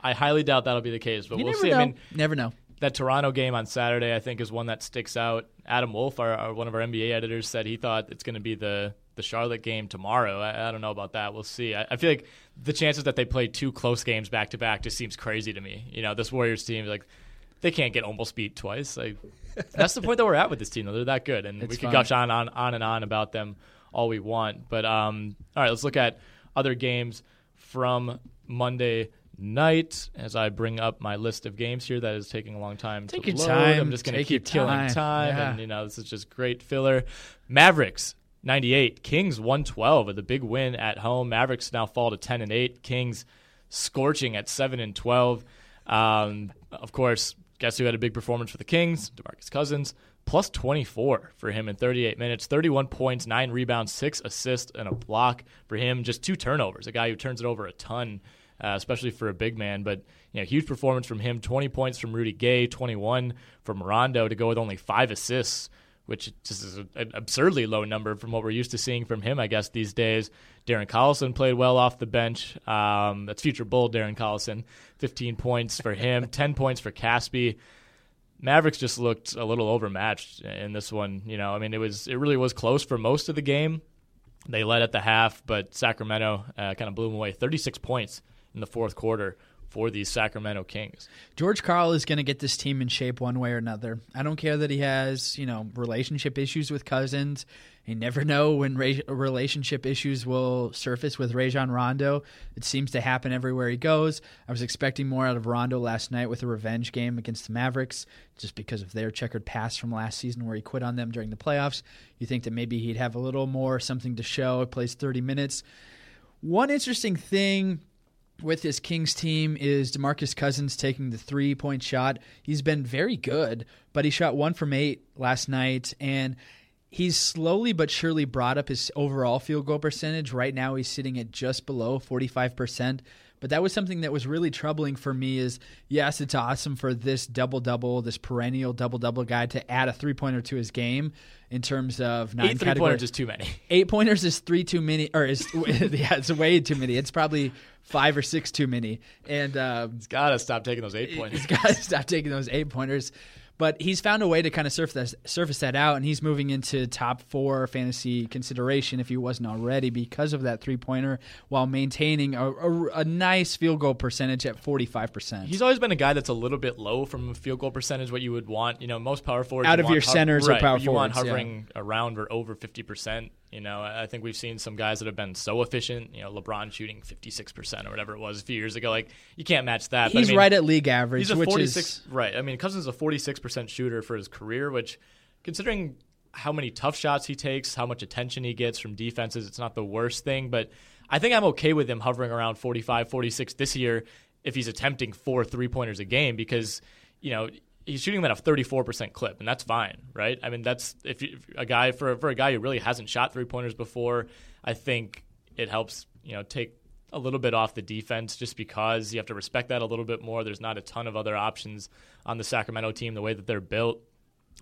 I highly doubt that'll be the case, but You we'll see. know. I mean, never know. that Toronto game on Saturday, I think, is one that sticks out. Adam Wolf, our, our one of our NBA editors, said he thought it's going to be the the Charlotte game tomorrow. I, I don't know about that. We'll see. I, I feel like the chances that they play two close games back to back just seems crazy to me. You know, this Warriors team, like, they can't get almost beat twice. Like, that's the point that we're at with this team. Though they're that good, and It's we can fun. gush on, on on and on about them all we want. But um, all right, let's look at other games from Monday night as I bring up my list of games here that is taking a long time Take to your load. time. I'm just going to keep killing time. time, Yeah. and you know this is just great filler. Mavericks 98, Kings 112 with a big win at home. Mavericks now fall to 10 and 8. Kings scorching at 7 and 12. Um, of course, guess who had a big performance for the Kings? DeMarcus Cousins. Plus 24 for him in 38 minutes, 31 points, 9 rebounds, 6 assists, and a block for him. Just two turnovers. A guy who turns it over a ton, uh, especially for a big man. But you know, huge performance from him. 20 points from Rudy Gay, 21 from Rondo to go with only five assists, which just is a- an absurdly low number from what we're used to seeing from him, I guess, these days. Darren Collison played well off the bench. Um, that's future Bull Darren Collison. 15 points for him, 10 points for Casspi. Mavericks just looked a little overmatched in this one. You know, I mean, it was it really was close for most of the game. They led at the half, but Sacramento uh, kind of blew them away. 36 points in the fourth quarter for the Sacramento Kings. George Karl is going to get this team in shape one way or another. I don't care that he has, you know, relationship issues with Cousins. You never know when re- relationship issues will surface with Rajon Rondo. It seems to happen everywhere he goes. I was expecting more out of Rondo last night with a revenge game against the Mavericks, just because of their checkered past from last season where he quit on them during the playoffs. You think that maybe he'd have a little more something to show. He plays 30 minutes. One interesting thing with this Kings team is DeMarcus Cousins taking the three point shot. He's been very good, but he shot one from eight last night, and he's slowly but surely brought up his overall field goal percentage. Right now, he's sitting at just below 45%. But that was something that was really troubling for me is yes, it's awesome for this double double, this perennial double double guy to add a three pointer to his game in terms of nine Eight three categories. pointers is too many. Eight pointers is three too many, or is yeah, it's way too many. It's probably five or six too many, and um, He's got to stop taking those eight pointers. he's got to stop taking those eight pointers. But he's found a way to kind of surf that, surface that out, and he's moving into top four fantasy consideration if he wasn't already because of that three pointer, while maintaining a, a, a nice field goal percentage at forty five percent. He's always been a guy that's a little bit low from a field goal percentage. What you would want, you know, most power forwards Out you of your centers or right, power you want forwards, yeah. hovering around or over fifty percent. You know, I think we've seen some guys that have been so efficient. You know, LeBron shooting 56% or whatever it was a few years ago. Like, you can't match that. He's I mean, right at league average, He's a 46 is right. I mean, Cousins is a 46% shooter for his career, which considering how many tough shots he takes, how much attention he gets from defenses, it's not the worst thing, but I think I'm okay with him hovering around 45, 46 this year if he's attempting four three-pointers a game because, you know, he's shooting them at a 34% clip, and that's fine, right? I mean, that's if, you, if a guy for for a guy who really hasn't shot three pointers before, I think it helps you know take a little bit off the defense just because you have to respect that a little bit more. There's not a ton of other options on the Sacramento team the way that they're built.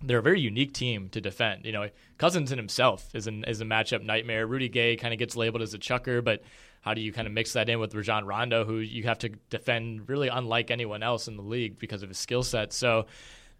They're a very unique team to defend. You know, Cousins in himself is an is a matchup nightmare. Rudy Gay kind of gets labeled as a chucker, but how do you kind of mix that in with Rajon Rondo, who you have to defend really unlike anyone else in the league because of his skill set? So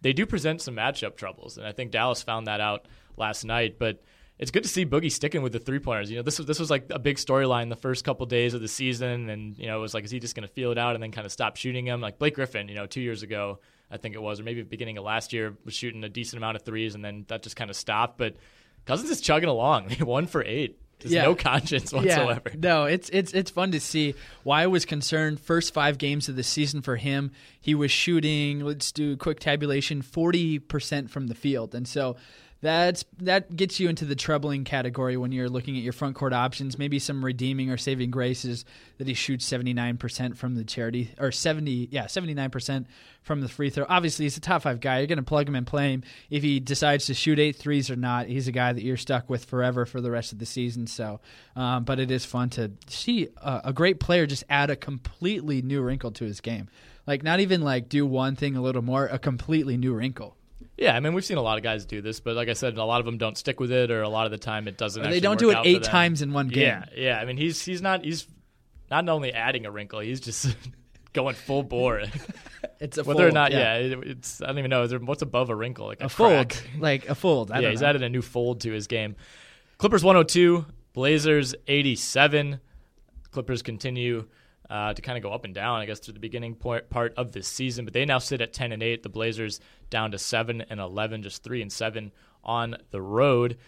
they do present some matchup troubles, and I think Dallas found that out last night. But it's good to see Boogie sticking with the three pointers. You know, this was this was like a big storyline the first couple days of the season, and you know, it was like, is he just going to feel it out and then kind of stop shooting them? Like Blake Griffin, you know, two years ago, I think it was, or maybe beginning of last year, was shooting a decent amount of threes, and then that just kind of stopped. But Cousins is chugging along, one for eight. There's Yeah. no conscience whatsoever. Yeah, no, it's it's it's fun to see. Why I was concerned first five games of the season for him, he was shooting. Let's do quick tabulation: forty percent from the field, and so that's that gets you into the troubling category when you're looking at your front court options. Maybe some redeeming or saving graces that he shoots seventy nine percent from the charity or seventy yeah seventy nine percent from the free throw. Obviously, he's a top five guy. You're going to plug him and play him. If he decides to shoot eight threes or not, he's a guy that you're stuck with forever for the rest of the season. So, um, but it is fun to see a, a great player just add a completely new wrinkle to his game. Like not even like do one thing a little more, a completely new wrinkle. Yeah, I mean we've seen a lot of guys do this, but like I said, a lot of them don't stick with it, or a lot of the time it doesn't. Or they actually don't do it eight times in one game. Yeah, yeah. I mean he's he's not he's not only adding a wrinkle, he's just going full bore. It's a whether or not, yeah. yeah, it, it's I don't even know. Is there what's above a wrinkle? Like a, A fold, like a fold. I yeah, he's know. added a new fold to his game. Clippers 102, Blazers 87. Clippers continue uh, to kind of go up and down, I guess, through the beginning part of this season. But they now sit at 10 and 8. The Blazers down to 7 and 11, just 3 and 7 on the road.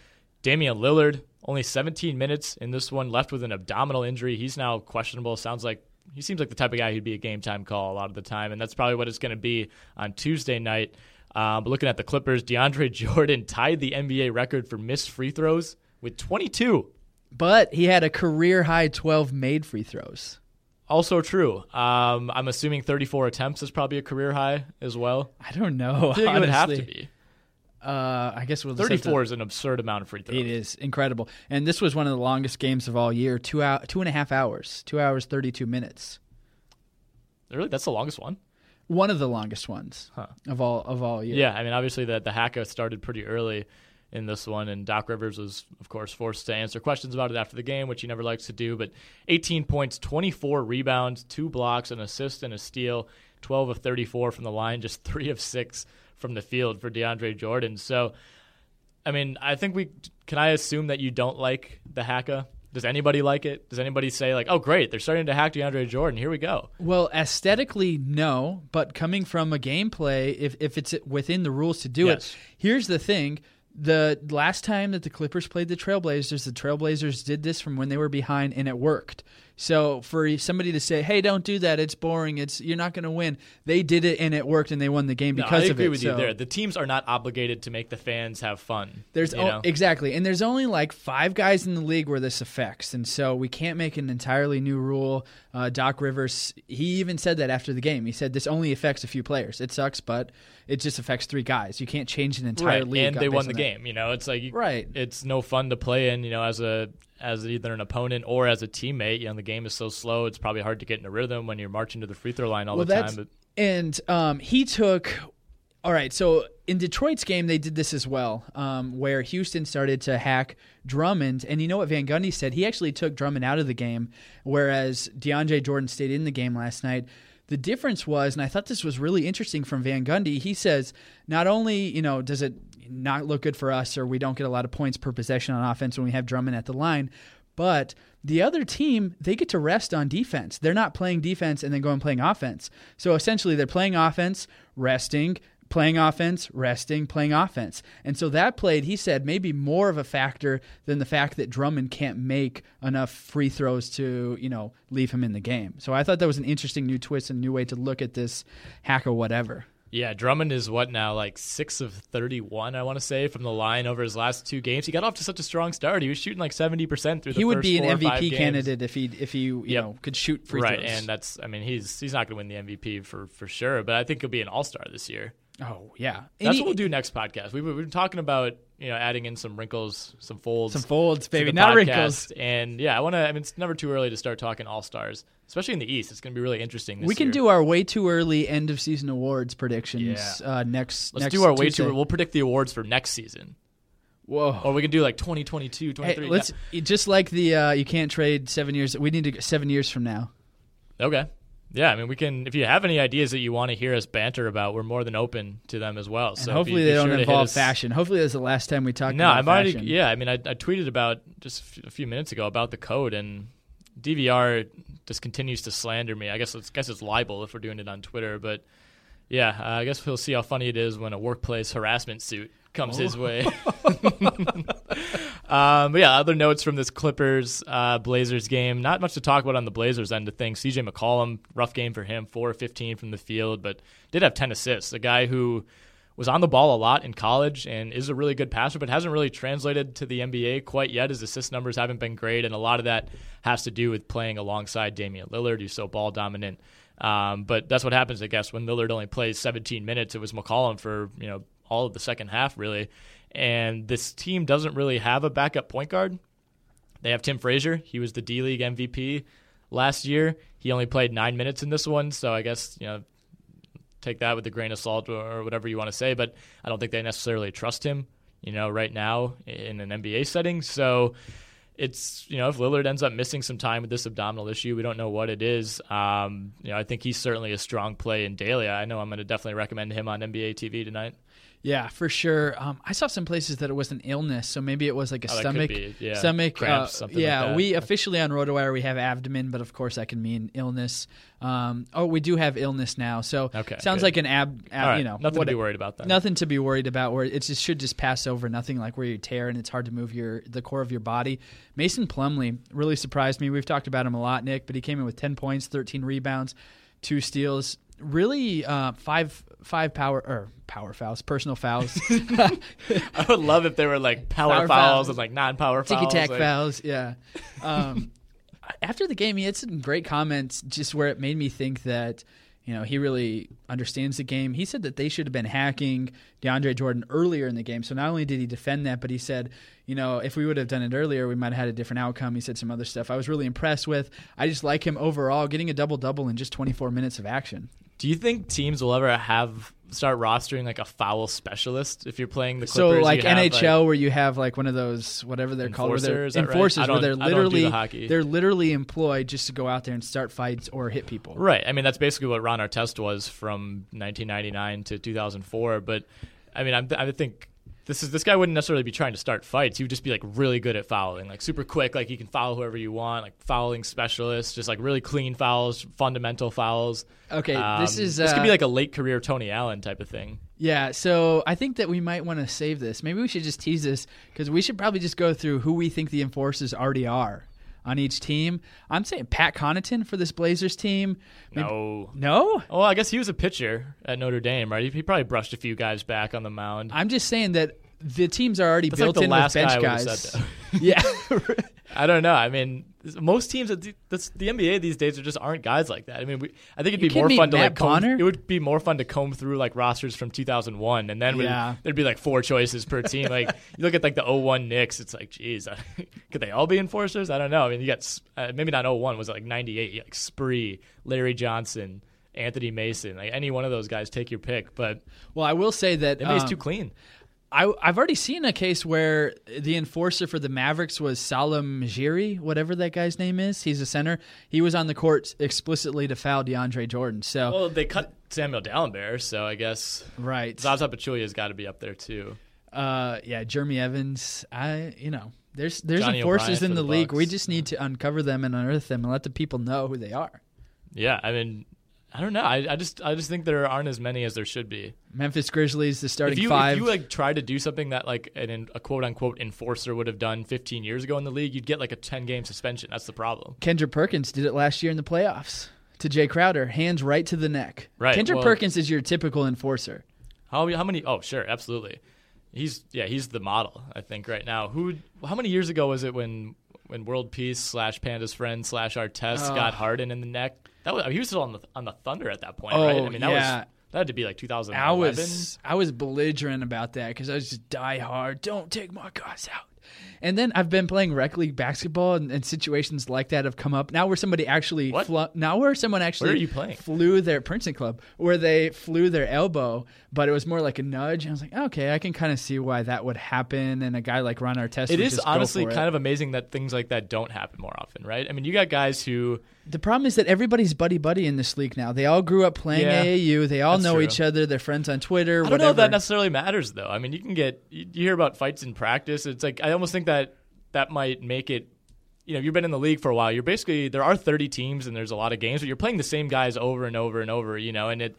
Damian Lillard, only 17 minutes in this one, left with an abdominal injury. He's now questionable. Sounds like he seems like the type of guy who'd be a game time call a lot of the time, and that's probably what it's going to be on Tuesday night. Uh, but looking at the Clippers, DeAndre Jordan tied the NBA record for missed free throws with 22. But he had a career high 12 made free throws. Also true. Um, I'm assuming 34 attempts is probably a career high as well. I don't know. I think it would have to be. Uh, I guess we'll just have to- 34 is an absurd amount of free throws. It is incredible, and this was one of the longest games of all year. Two hour, two and a half hours, two hours thirty two minutes. Really, that's the longest one. One of the longest ones Huh. of all of all year. Yeah, I mean, obviously the the hacka started pretty early in this one, and Doc Rivers was, of course, forced to answer questions about it after the game, which he never likes to do. But 18 points, 24 rebounds, two blocks, an assist, and a steal. 12 of 34 from the line, just three of six from the field for DeAndre Jordan. So, I mean, I think we can. I assume that you don't like the hacka. Does anybody like it? Does anybody say like, "Oh, great, they're starting to hack DeAndre Jordan"? Here we go. Well, aesthetically, no, but coming from a gameplay, if if it's within the rules to do Yes. it, here's the thing: the last time that the Clippers played the Trailblazers, the Trailblazers did this from when they were behind, and it worked. So for somebody to say, "Hey, don't do that. It's boring. It's you're not going to win," they did it and it worked, and they won the game because No, I of agree it. with you there. The teams are not obligated to make the fans have fun. There's you o- know? exactly, and there's only like five guys in the league where this affects, and so we can't make an entirely new rule. Uh, Doc Rivers, he even said that after the game. He said this only affects a few players. It sucks, but it just affects three guys. You can't change an entire right, league. and they won the that. game. You know, it's like you, Right. It's no fun to play in. You know, as a as either an opponent or as a teammate. You know, the game is so slow. It's probably hard to get in a rhythm when you're marching to the free throw line all well, the time. But and um, he took. All right, so in Detroit's game, they did this as well, um, where Houston started to hack Drummond, and you know what Van Gundy said? He actually took Drummond out of the game, whereas DeAndre Jordan stayed in the game last night. The difference was, and I thought this was really interesting from Van Gundy. He says not only you know does it not look good for us, or we don't get a lot of points per possession on offense when we have Drummond at the line, but the other team, they get to rest on defense. They're not playing defense and then going playing offense. So essentially, they're playing offense, resting, playing offense, resting, playing offense. And so that played, he said, maybe more of a factor than the fact that Drummond can't make enough free throws to, you know, leave him in the game. So I thought that was an interesting new twist and new way to look at this hack or whatever. Yeah, Drummond is what now, like six of thirty-one, I want to say, from the line over his last two games. He got off to such a strong start. He was shooting like seventy percent through. the He would be an four or five MVP candidate if he if he you Yep. know could shoot free right, throws. and that's I mean he's he's not going to win the MVP for for sure, but I think he'll be an All Star this year. Oh yeah, That's what we'll do next podcast. We, we've been talking about you know adding in some wrinkles, some folds, Some folds, baby, not podcast. wrinkles. And yeah, I want to. I mean, it's never too early to start talking All Stars, especially in the East. It's going to be really interesting. This we can year. do our way too early end of season awards predictions Yeah. uh, next. Let's next do our way Tuesday. too. We'll predict the awards for next season, Whoa. or we can do like 2022, Hey, 23. let's just like the uh, you can't trade seven years. We need to seven years from now. Okay. Yeah, I mean, we can. If you have any ideas that you want to hear us banter about, we're more than open to them as well. And So hopefully they don't sure involve fashion. Hopefully that's the last time we talk. No, about I'm already. fashion. Yeah, I mean, I, I tweeted about just a few- a few minutes ago about the code, and DVR just continues to slander me. I guess it's, guess it's libel if we're doing it on Twitter, but yeah, uh, I guess we'll see how funny it is when a workplace harassment suit comes his way. um, but yeah, other notes from this Clippers uh, Blazers game. Not much to talk about on the Blazers end of things. CJ McCollum, rough game for him, 4 15 from the field, but did have 10 assists. A guy who was on the ball a lot in college and is a really good passer, but hasn't really translated to the NBA quite yet. His assist numbers haven't been great, and a lot of that has to do with playing alongside Damian Lillard, who's so ball dominant. Um, but that's what happens, I guess, when Lillard only plays 17 minutes. It was McCollum for you know all of the second half, really. And this team doesn't really have a backup point guard. They have Tim Frazier. He was the D League MVP last year. He only played nine minutes in this one, so I guess you know take that with a grain of salt or whatever you want to say. But I don't think they necessarily trust him. You know, right now in an NBA setting, so it's you know if Lillard ends up missing some time with this abdominal issue, we don't know what it is. Um, you know, I think he's certainly a strong play in Daly. I know I'm going to definitely recommend him on NBA TV tonight. Yeah, for sure. Um, I saw some places that it was an illness, so maybe it was like a Oh, that stomach, be, yeah. stomach. Cramps, uh, something like yeah, that. we officially on RotoWire we have abdomen, but of course that can mean illness. Um, oh, we do have illness now, so Okay, sounds good. like an ab. ab right, you know, nothing what- to be worried about then. Nothing to be worried about. Where it just should just pass over. Nothing like where you tear and it's hard to move your the core of your body. Mason Plumlee really surprised me. We've talked about him a lot, Nick, but he came in with ten points, thirteen rebounds, two steals. Really, uh, five five power or power fouls, personal fouls. I would love if there were like power, Power fouls, fouls. and like non-power fouls. Ticky tack like- fouls, yeah. Um, after the game, he had some great comments, just where it made me think that you know he really understands the game. He said that they should have been hacking DeAndre Jordan earlier in the game. So not only did he defend that, but he said, you know, if we would have done it earlier, we might have had a different outcome. He said some other stuff. I was really impressed with. I just like him overall, getting a double double in just 24 minutes of action. Do you think teams will ever have start rostering like a foul specialist if you're playing the Clippers? So like have, NHL, where you have like one of those whatever they're called, where they're Enforcers, right? enforcers, where they're don't- I don't do the literally hockey. they're literally employed just to go out there and start fights or hit people. Right. I mean, that's basically what Ron Artest was from 1999 to 2004. But I mean, I'm, I think this is this guy wouldn't necessarily be trying to start fights. He would just be like really good at fouling, like super quick. Like he can foul whoever you want, like fouling specialist, just like really clean fouls, fundamental fouls. Okay, Um, this is this could uh, be like a late career Tony Allen type of thing. Yeah, so I think that we might want to save this. Maybe we should just tease this because we should probably just go through who we think the enforcers already are on each team. I'm saying Pat Connaughton for this Blazers team. Maybe- No. No? Well, I guess he was a pitcher at Notre Dame, right? He, he probably brushed a few guys back on the mound. I'm just saying that the teams are already That's like built the in last with bench guy guys. yeah. I don't know. I mean, most teams, at the, the NBA these days, are just aren't guys like that. I mean, we, I think it'd be more fun to Matt like comb, Bonner? it would be more fun to comb through like rosters from 2001, and then Yeah. there'd be like four choices per team. like you look at like the 01 Knicks, it's like, geez, could they all be enforcers? I don't know. I mean, you got uh, maybe not 01, was it like 98? Like Spree, Larry Johnson. Anthony Mason, like any one of those guys, take your pick. But well, I will say that NBA's um, too clean. I, I've already seen a case where the enforcer for the Mavericks was Salah Mejri, whatever that guy's name is. He's a center. He was on the court explicitly to foul DeAndre Jordan. So Well, they cut Samuel Dalembert, so I guess right, Zaza Pachulia's got to be up there too. uh, yeah, Jeremy Evans. I you know there's there's Johnny enforcers in the, the league. We just need to uncover them and unearth them and let the people know who they are. Yeah, I mean, I don't know. I, I just I just think there aren't as many as there should be. Memphis Grizzlies, the starting if you, five. If you like try to do something that like an, a quote unquote enforcer would have done 15 years ago in the league, you'd get like a 10 game suspension. That's the problem. Kendrick Perkins did it last year in the playoffs to Jae Crowder, hands right to the neck. Right. Kendrick well, Perkins is your typical enforcer. How how many? Oh, sure, absolutely. He's yeah, he's the model. I think right now. Who? How many years ago was it when when World Peace slash Panda's friend slash Artest Oh. got Harden in the neck? That was I mean, he was still on the on the Thunder at that point, Oh, right? I mean, that yeah. was that had to be like 2011. I was I was belligerent about that because I was just die hard. Don't take my guys out. And then I've been playing rec league basketball, and, and situations like that have come up. Now where somebody actually What? flu- now where someone actually Where are you playing? flew their Princeton club where they flew their elbow, but it was more like a nudge. And I was like, okay, I can kind of see why that would happen. And a guy like Ron Artest, It is honestly for it. kind of amazing that things like that don't happen more often, right? I mean, you got guys who The problem is that everybody's buddy buddy in this league now. They all grew up playing Yeah, AAU. They all know true. each other. They're friends on Twitter. I don't whatever. know if that necessarily matters though. I mean, you can get you hear about fights in practice. It's like I almost think that that might make it. You know, you've been in the league for a while. You're basically there are 30 teams and there's a lot of games, but you're playing the same guys over and over and over. You know, and it.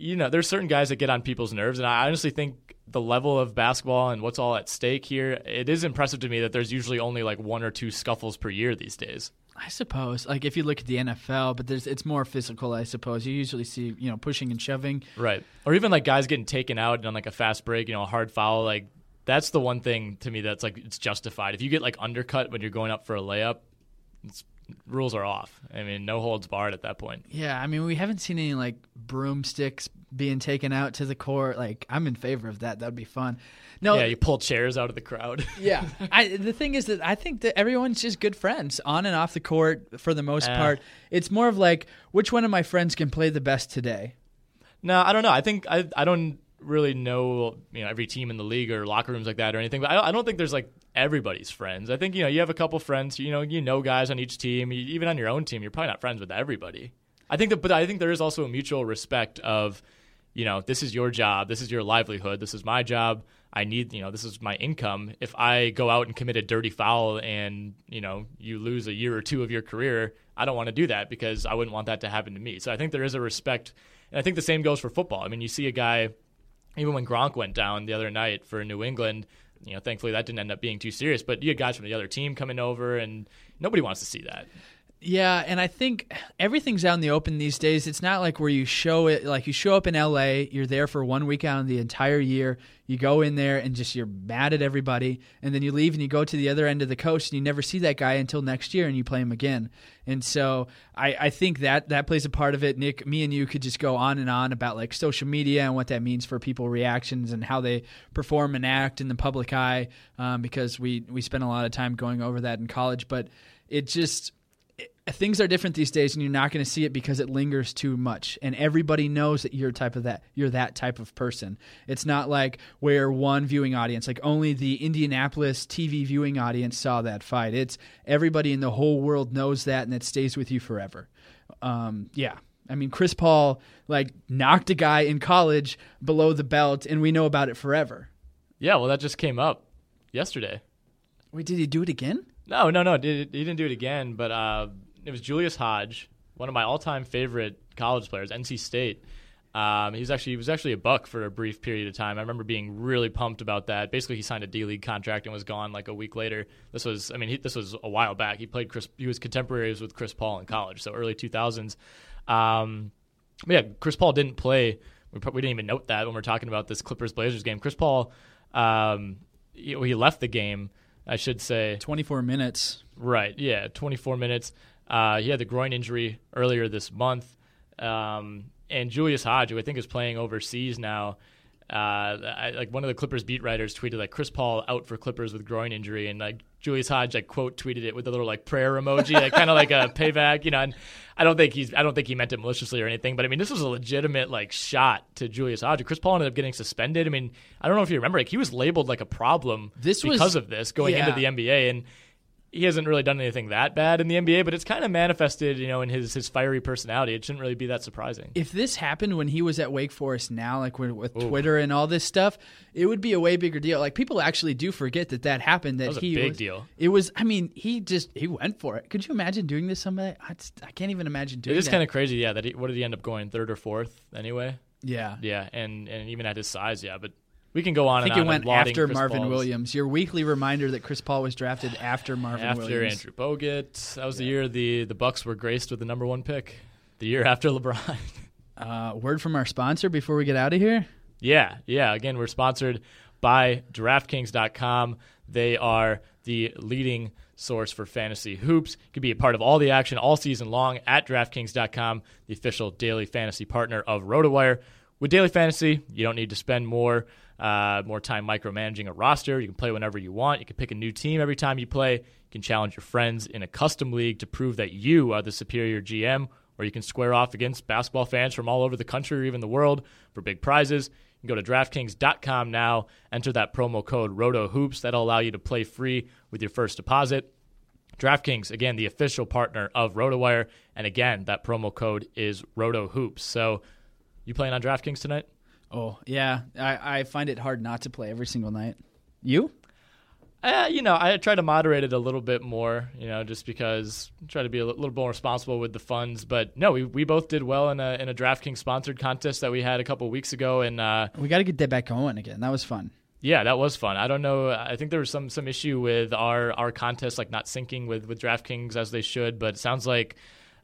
You know, there's certain guys that get on people's nerves, and I honestly think the level of basketball and what's all at stake here, it is impressive to me that there's usually only like one or two scuffles per year these days. I suppose, like if you look at the NFL, but there's it's more physical. I suppose you usually see you know pushing and shoving. Right. Or even like guys getting taken out on like a fast break, you know, a hard foul. Like that's the one thing to me that's like it's justified. If you get like undercut when you're going up for a layup, it's, rules are off. I mean, no holds barred at that point. Yeah, I mean we haven't seen any like broomsticks being taken out to the court. Like I'm in favor of that. That'd be fun. No, Yeah, you pull chairs out of the crowd. yeah. I, the thing is that I think that everyone's just good friends on and off the court for the most Eh. part. It's more of like which one of my friends can play the best today. no, I don't know. I think I I don't really know you know every team in the league or locker rooms like that or anything. But I, I don't think there's like everybody's friends. I think you know you have a couple friends. You know you know guys on each team. You, even on your own team, you're probably not friends with everybody. I think that, but I think there is also a mutual respect of, you know, this is your job, this is your livelihood, this is my job. I need, you know, this is my income. If I go out and commit a dirty foul and, you know, you lose a year or two of your career, I don't want to do that because I wouldn't want that to happen to me. So I think there is a respect. And I think the same goes for football. I mean, you see a guy, even when Gronk went down the other night for New England, you know, thankfully that didn't end up being too serious, but you had guys from the other team coming over and nobody wants to see that. Yeah, and I think everything's out in the open these days. It's not like where you show it like you show up in LA, you're there for one week out of the entire year. You go in there and just you're mad at everybody, and then you leave and you go to the other end of the coast and you never see that guy until next year and you play him again. And so I, I think that that plays a part of it. Nick, me and you could just go on and on about like social media and what that means for people reactions and how they perform and act in the public eye, um, because we we spent a lot of time going over that in college. But it just things are different these days and you're not going to see it because it lingers too much. And everybody knows that you're type of that you're that type of person. It's not like where one viewing audience like only the indianapolis tv viewing audience saw that fight. It's everybody in the whole world knows that and it stays with you forever. Um, yeah. I mean chris paul like knocked a guy in college below the belt and we know about it forever. Yeah, well, that just came up yesterday. wait did he do it again? No, no, no. He didn't do it again, but uh, it was Julius Hodge, one of my all-time favorite college players, NC State. Um, he was actually he was actually a buck for a brief period of time. I remember being really pumped about that. Basically, he signed a D League contract and was gone like a week later. This was, I mean, he, this was a while back. He played Chris. He was contemporaries with Chris Paul in college, so early 2000s. Um, but yeah, Chris Paul didn't play. We, we didn't even note that when we're talking about this Clippers Blazers game. Chris Paul, um, he, he left the game. I should say 24 minutes Right. Yeah. 24 minutes. Uh, he had the groin injury earlier this month. Um, and Julius Hodge, who I think is playing overseas now, uh, I, like one of the Clippers beat writers tweeted like Chris Paul out for Clippers with groin injury, and like Julius Hodge like quote tweeted it with a little like prayer emoji, like kind of like a payback, you know. And I don't think he's I don't think he meant it maliciously or anything, but I mean this was a legitimate like shot to Julius Hodge. Chris Paul ended up getting suspended. I mean I don't know if you remember, like he was labeled like a problem This was- because of this going yeah. into the NBA, and he hasn't really done anything that bad in the NBA, but it's kind of manifested, you know, in his his fiery personality. It shouldn't really be that surprising. If this happened when he was at Wake Forest now, like with, with Twitter and all this stuff, it would be a way bigger deal. Like people actually do forget that that happened. That, That was a he big was, deal. It was. I mean, he just he went for it. Could you imagine doing this? Somebody, I, just- I can't even imagine doing. It is kind of crazy, yeah. That he, what did he end up going third or fourth anyway? yeah. Yeah, and and even at his size, yeah. But we can go on I think and it went after Chris Marvin Paul's- Williams. Your weekly reminder that Chris Paul was drafted after Marvin after Williams. Andrew Bogut. That was the year the the Bucks were graced with the number one pick. The year after LeBron. Uh, word from our sponsor before we get out of here. Yeah, yeah. Again, we're sponsored by DraftKings.com. They are the leading source for fantasy hoops. You can be a part of all the action all season long at DraftKings.com, the official daily fantasy partner of RotoWire. With daily fantasy, you don't need to spend more uh, more time micromanaging a roster. You can play whenever you want. You can pick a new team every time you play. You can challenge your friends in a custom league to prove that you are the superior GM, or you can square off against basketball fans from all over the country or even the world for big prizes. You can go to DraftKings.com now, enter that promo code ROTOHOOPS. That'll allow you to play free with your first deposit. DraftKings, again, the official partner of RotoWire. And again, that promo code is RotoHoops. So you playing on DraftKings tonight? Oh yeah, I, I find it hard not to play every single night. You? Uh, you know, I try to moderate it a little bit more, you know, just because I try to be a little more responsible with the funds. But no, we, we both did well in a in a DraftKings sponsored contest that we had a couple weeks ago, and uh, We got to get that back going again. That was fun. yeah, that was fun. I don't know. I think there was some some issue with our our contest like not syncing with with DraftKings as they should, but it sounds like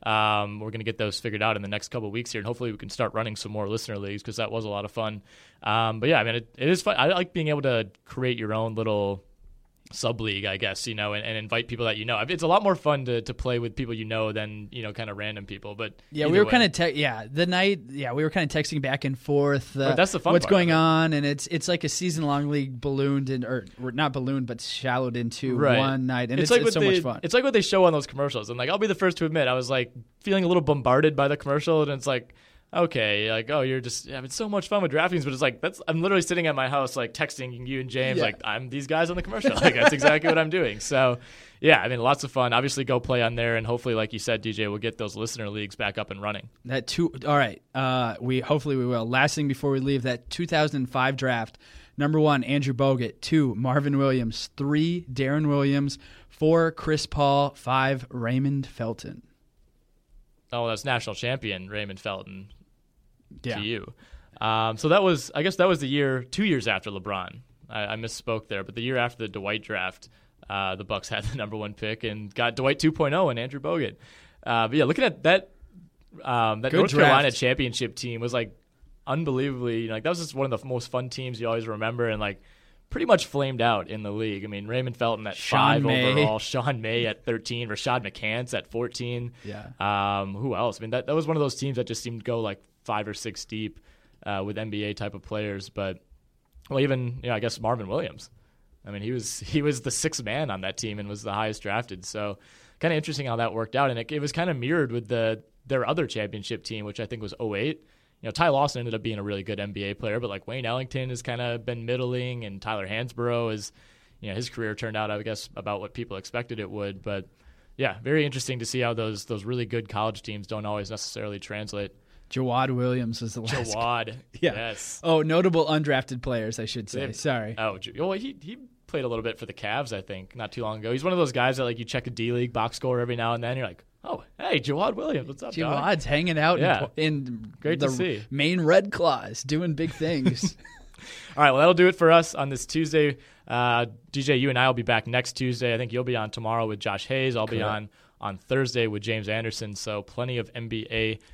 um, we're going to get those figured out in the next couple weeks here, and hopefully we can start running some more listener leagues because that was a lot of fun. Um, but yeah, I mean, it, it is fun. I like being able to create your own little sub league, I guess, you know, and, and invite people that you know. It's a lot more fun to, to play with people you know than you know, kind of random people. But Yeah, we were kind of te- yeah the night yeah we were kind of texting back and forth. Uh, that's the fun What's going on? And it's it's like a season long league ballooned and or, not ballooned but shallowed into Right. one night, and it's, like it's, so they, much fun. It's like what they show on those commercials, and like I'll be the first to admit, I was like feeling a little bombarded by the commercial, and it's like, okay, like oh, you're just having so much fun with DraftKings, but it's like that's I'm literally sitting at my house like texting you and James, Yeah. like I'm these guys on the commercial, like that's exactly what I'm doing. So yeah, I mean, lots of fun. Obviously, go play on there, and hopefully, like you said, DJ, we'll get those listener leagues back up and running. That two. All right. Uh, we hopefully we will. Last thing before we leave, that 2005 draft. Number one, Andrew Bogut. Two, Marvin Williams. Three, Deron Williams. Four, Chris Paul. Five, Raymond Felton. Oh, that's national champion Raymond Felton Yeah. to you. Um, so that was, I guess, that was the year, two years after LeBron. I, I misspoke there, but the year after the Dwight draft, uh, the Bucks had the number one pick and got Dwight 2.0 and Andrew Bogut. Uh, but yeah, looking at that, um, that Good North Carolina championship team was like unbelievably, you know, like that was just one of the most fun teams you always remember, and like pretty much flamed out in the league. I mean, Raymond Felton at Sean five May. overall, Sean May at 13, Rashad McCants at 14. Yeah. Um, who else? I mean, that, that was one of those teams that just seemed to go like five or six deep uh, with NBA type of players. But well, even you know, I guess Marvin Williams. I mean, he was he was the sixth man on that team and was the highest drafted. So kind of interesting how that worked out, and it, it was kind of mirrored with the their other championship team, which I think was 08. You know, Ty Lawson ended up being a really good NBA player, but like Wayne Ellington has kind of been middling, and Tyler Hansbrough is, you know, his career turned out, I guess, about what people expected it would. But yeah, very interesting to see how those those really good college teams don't always necessarily translate. Jawad Williams was the last. Jawad, Yeah. yes. Oh, notable undrafted players, I should say. Sorry. Oh, well, he he played a little bit for the Cavs, I think, not too long ago. He's one of those guys that like you check a D League box score every now and then. You're like, oh, hey, Jawad Williams, what's up, dog? Jawad's hanging out Yeah. in, in Great the to see. Maine Red Claws, doing big things. All right, well, that'll do it for us on this Tuesday. Uh, DJ, you and I will be back next Tuesday. I think you'll be on tomorrow with Josh Hayes. I'll be on on Thursday with James Anderson. So plenty of NBA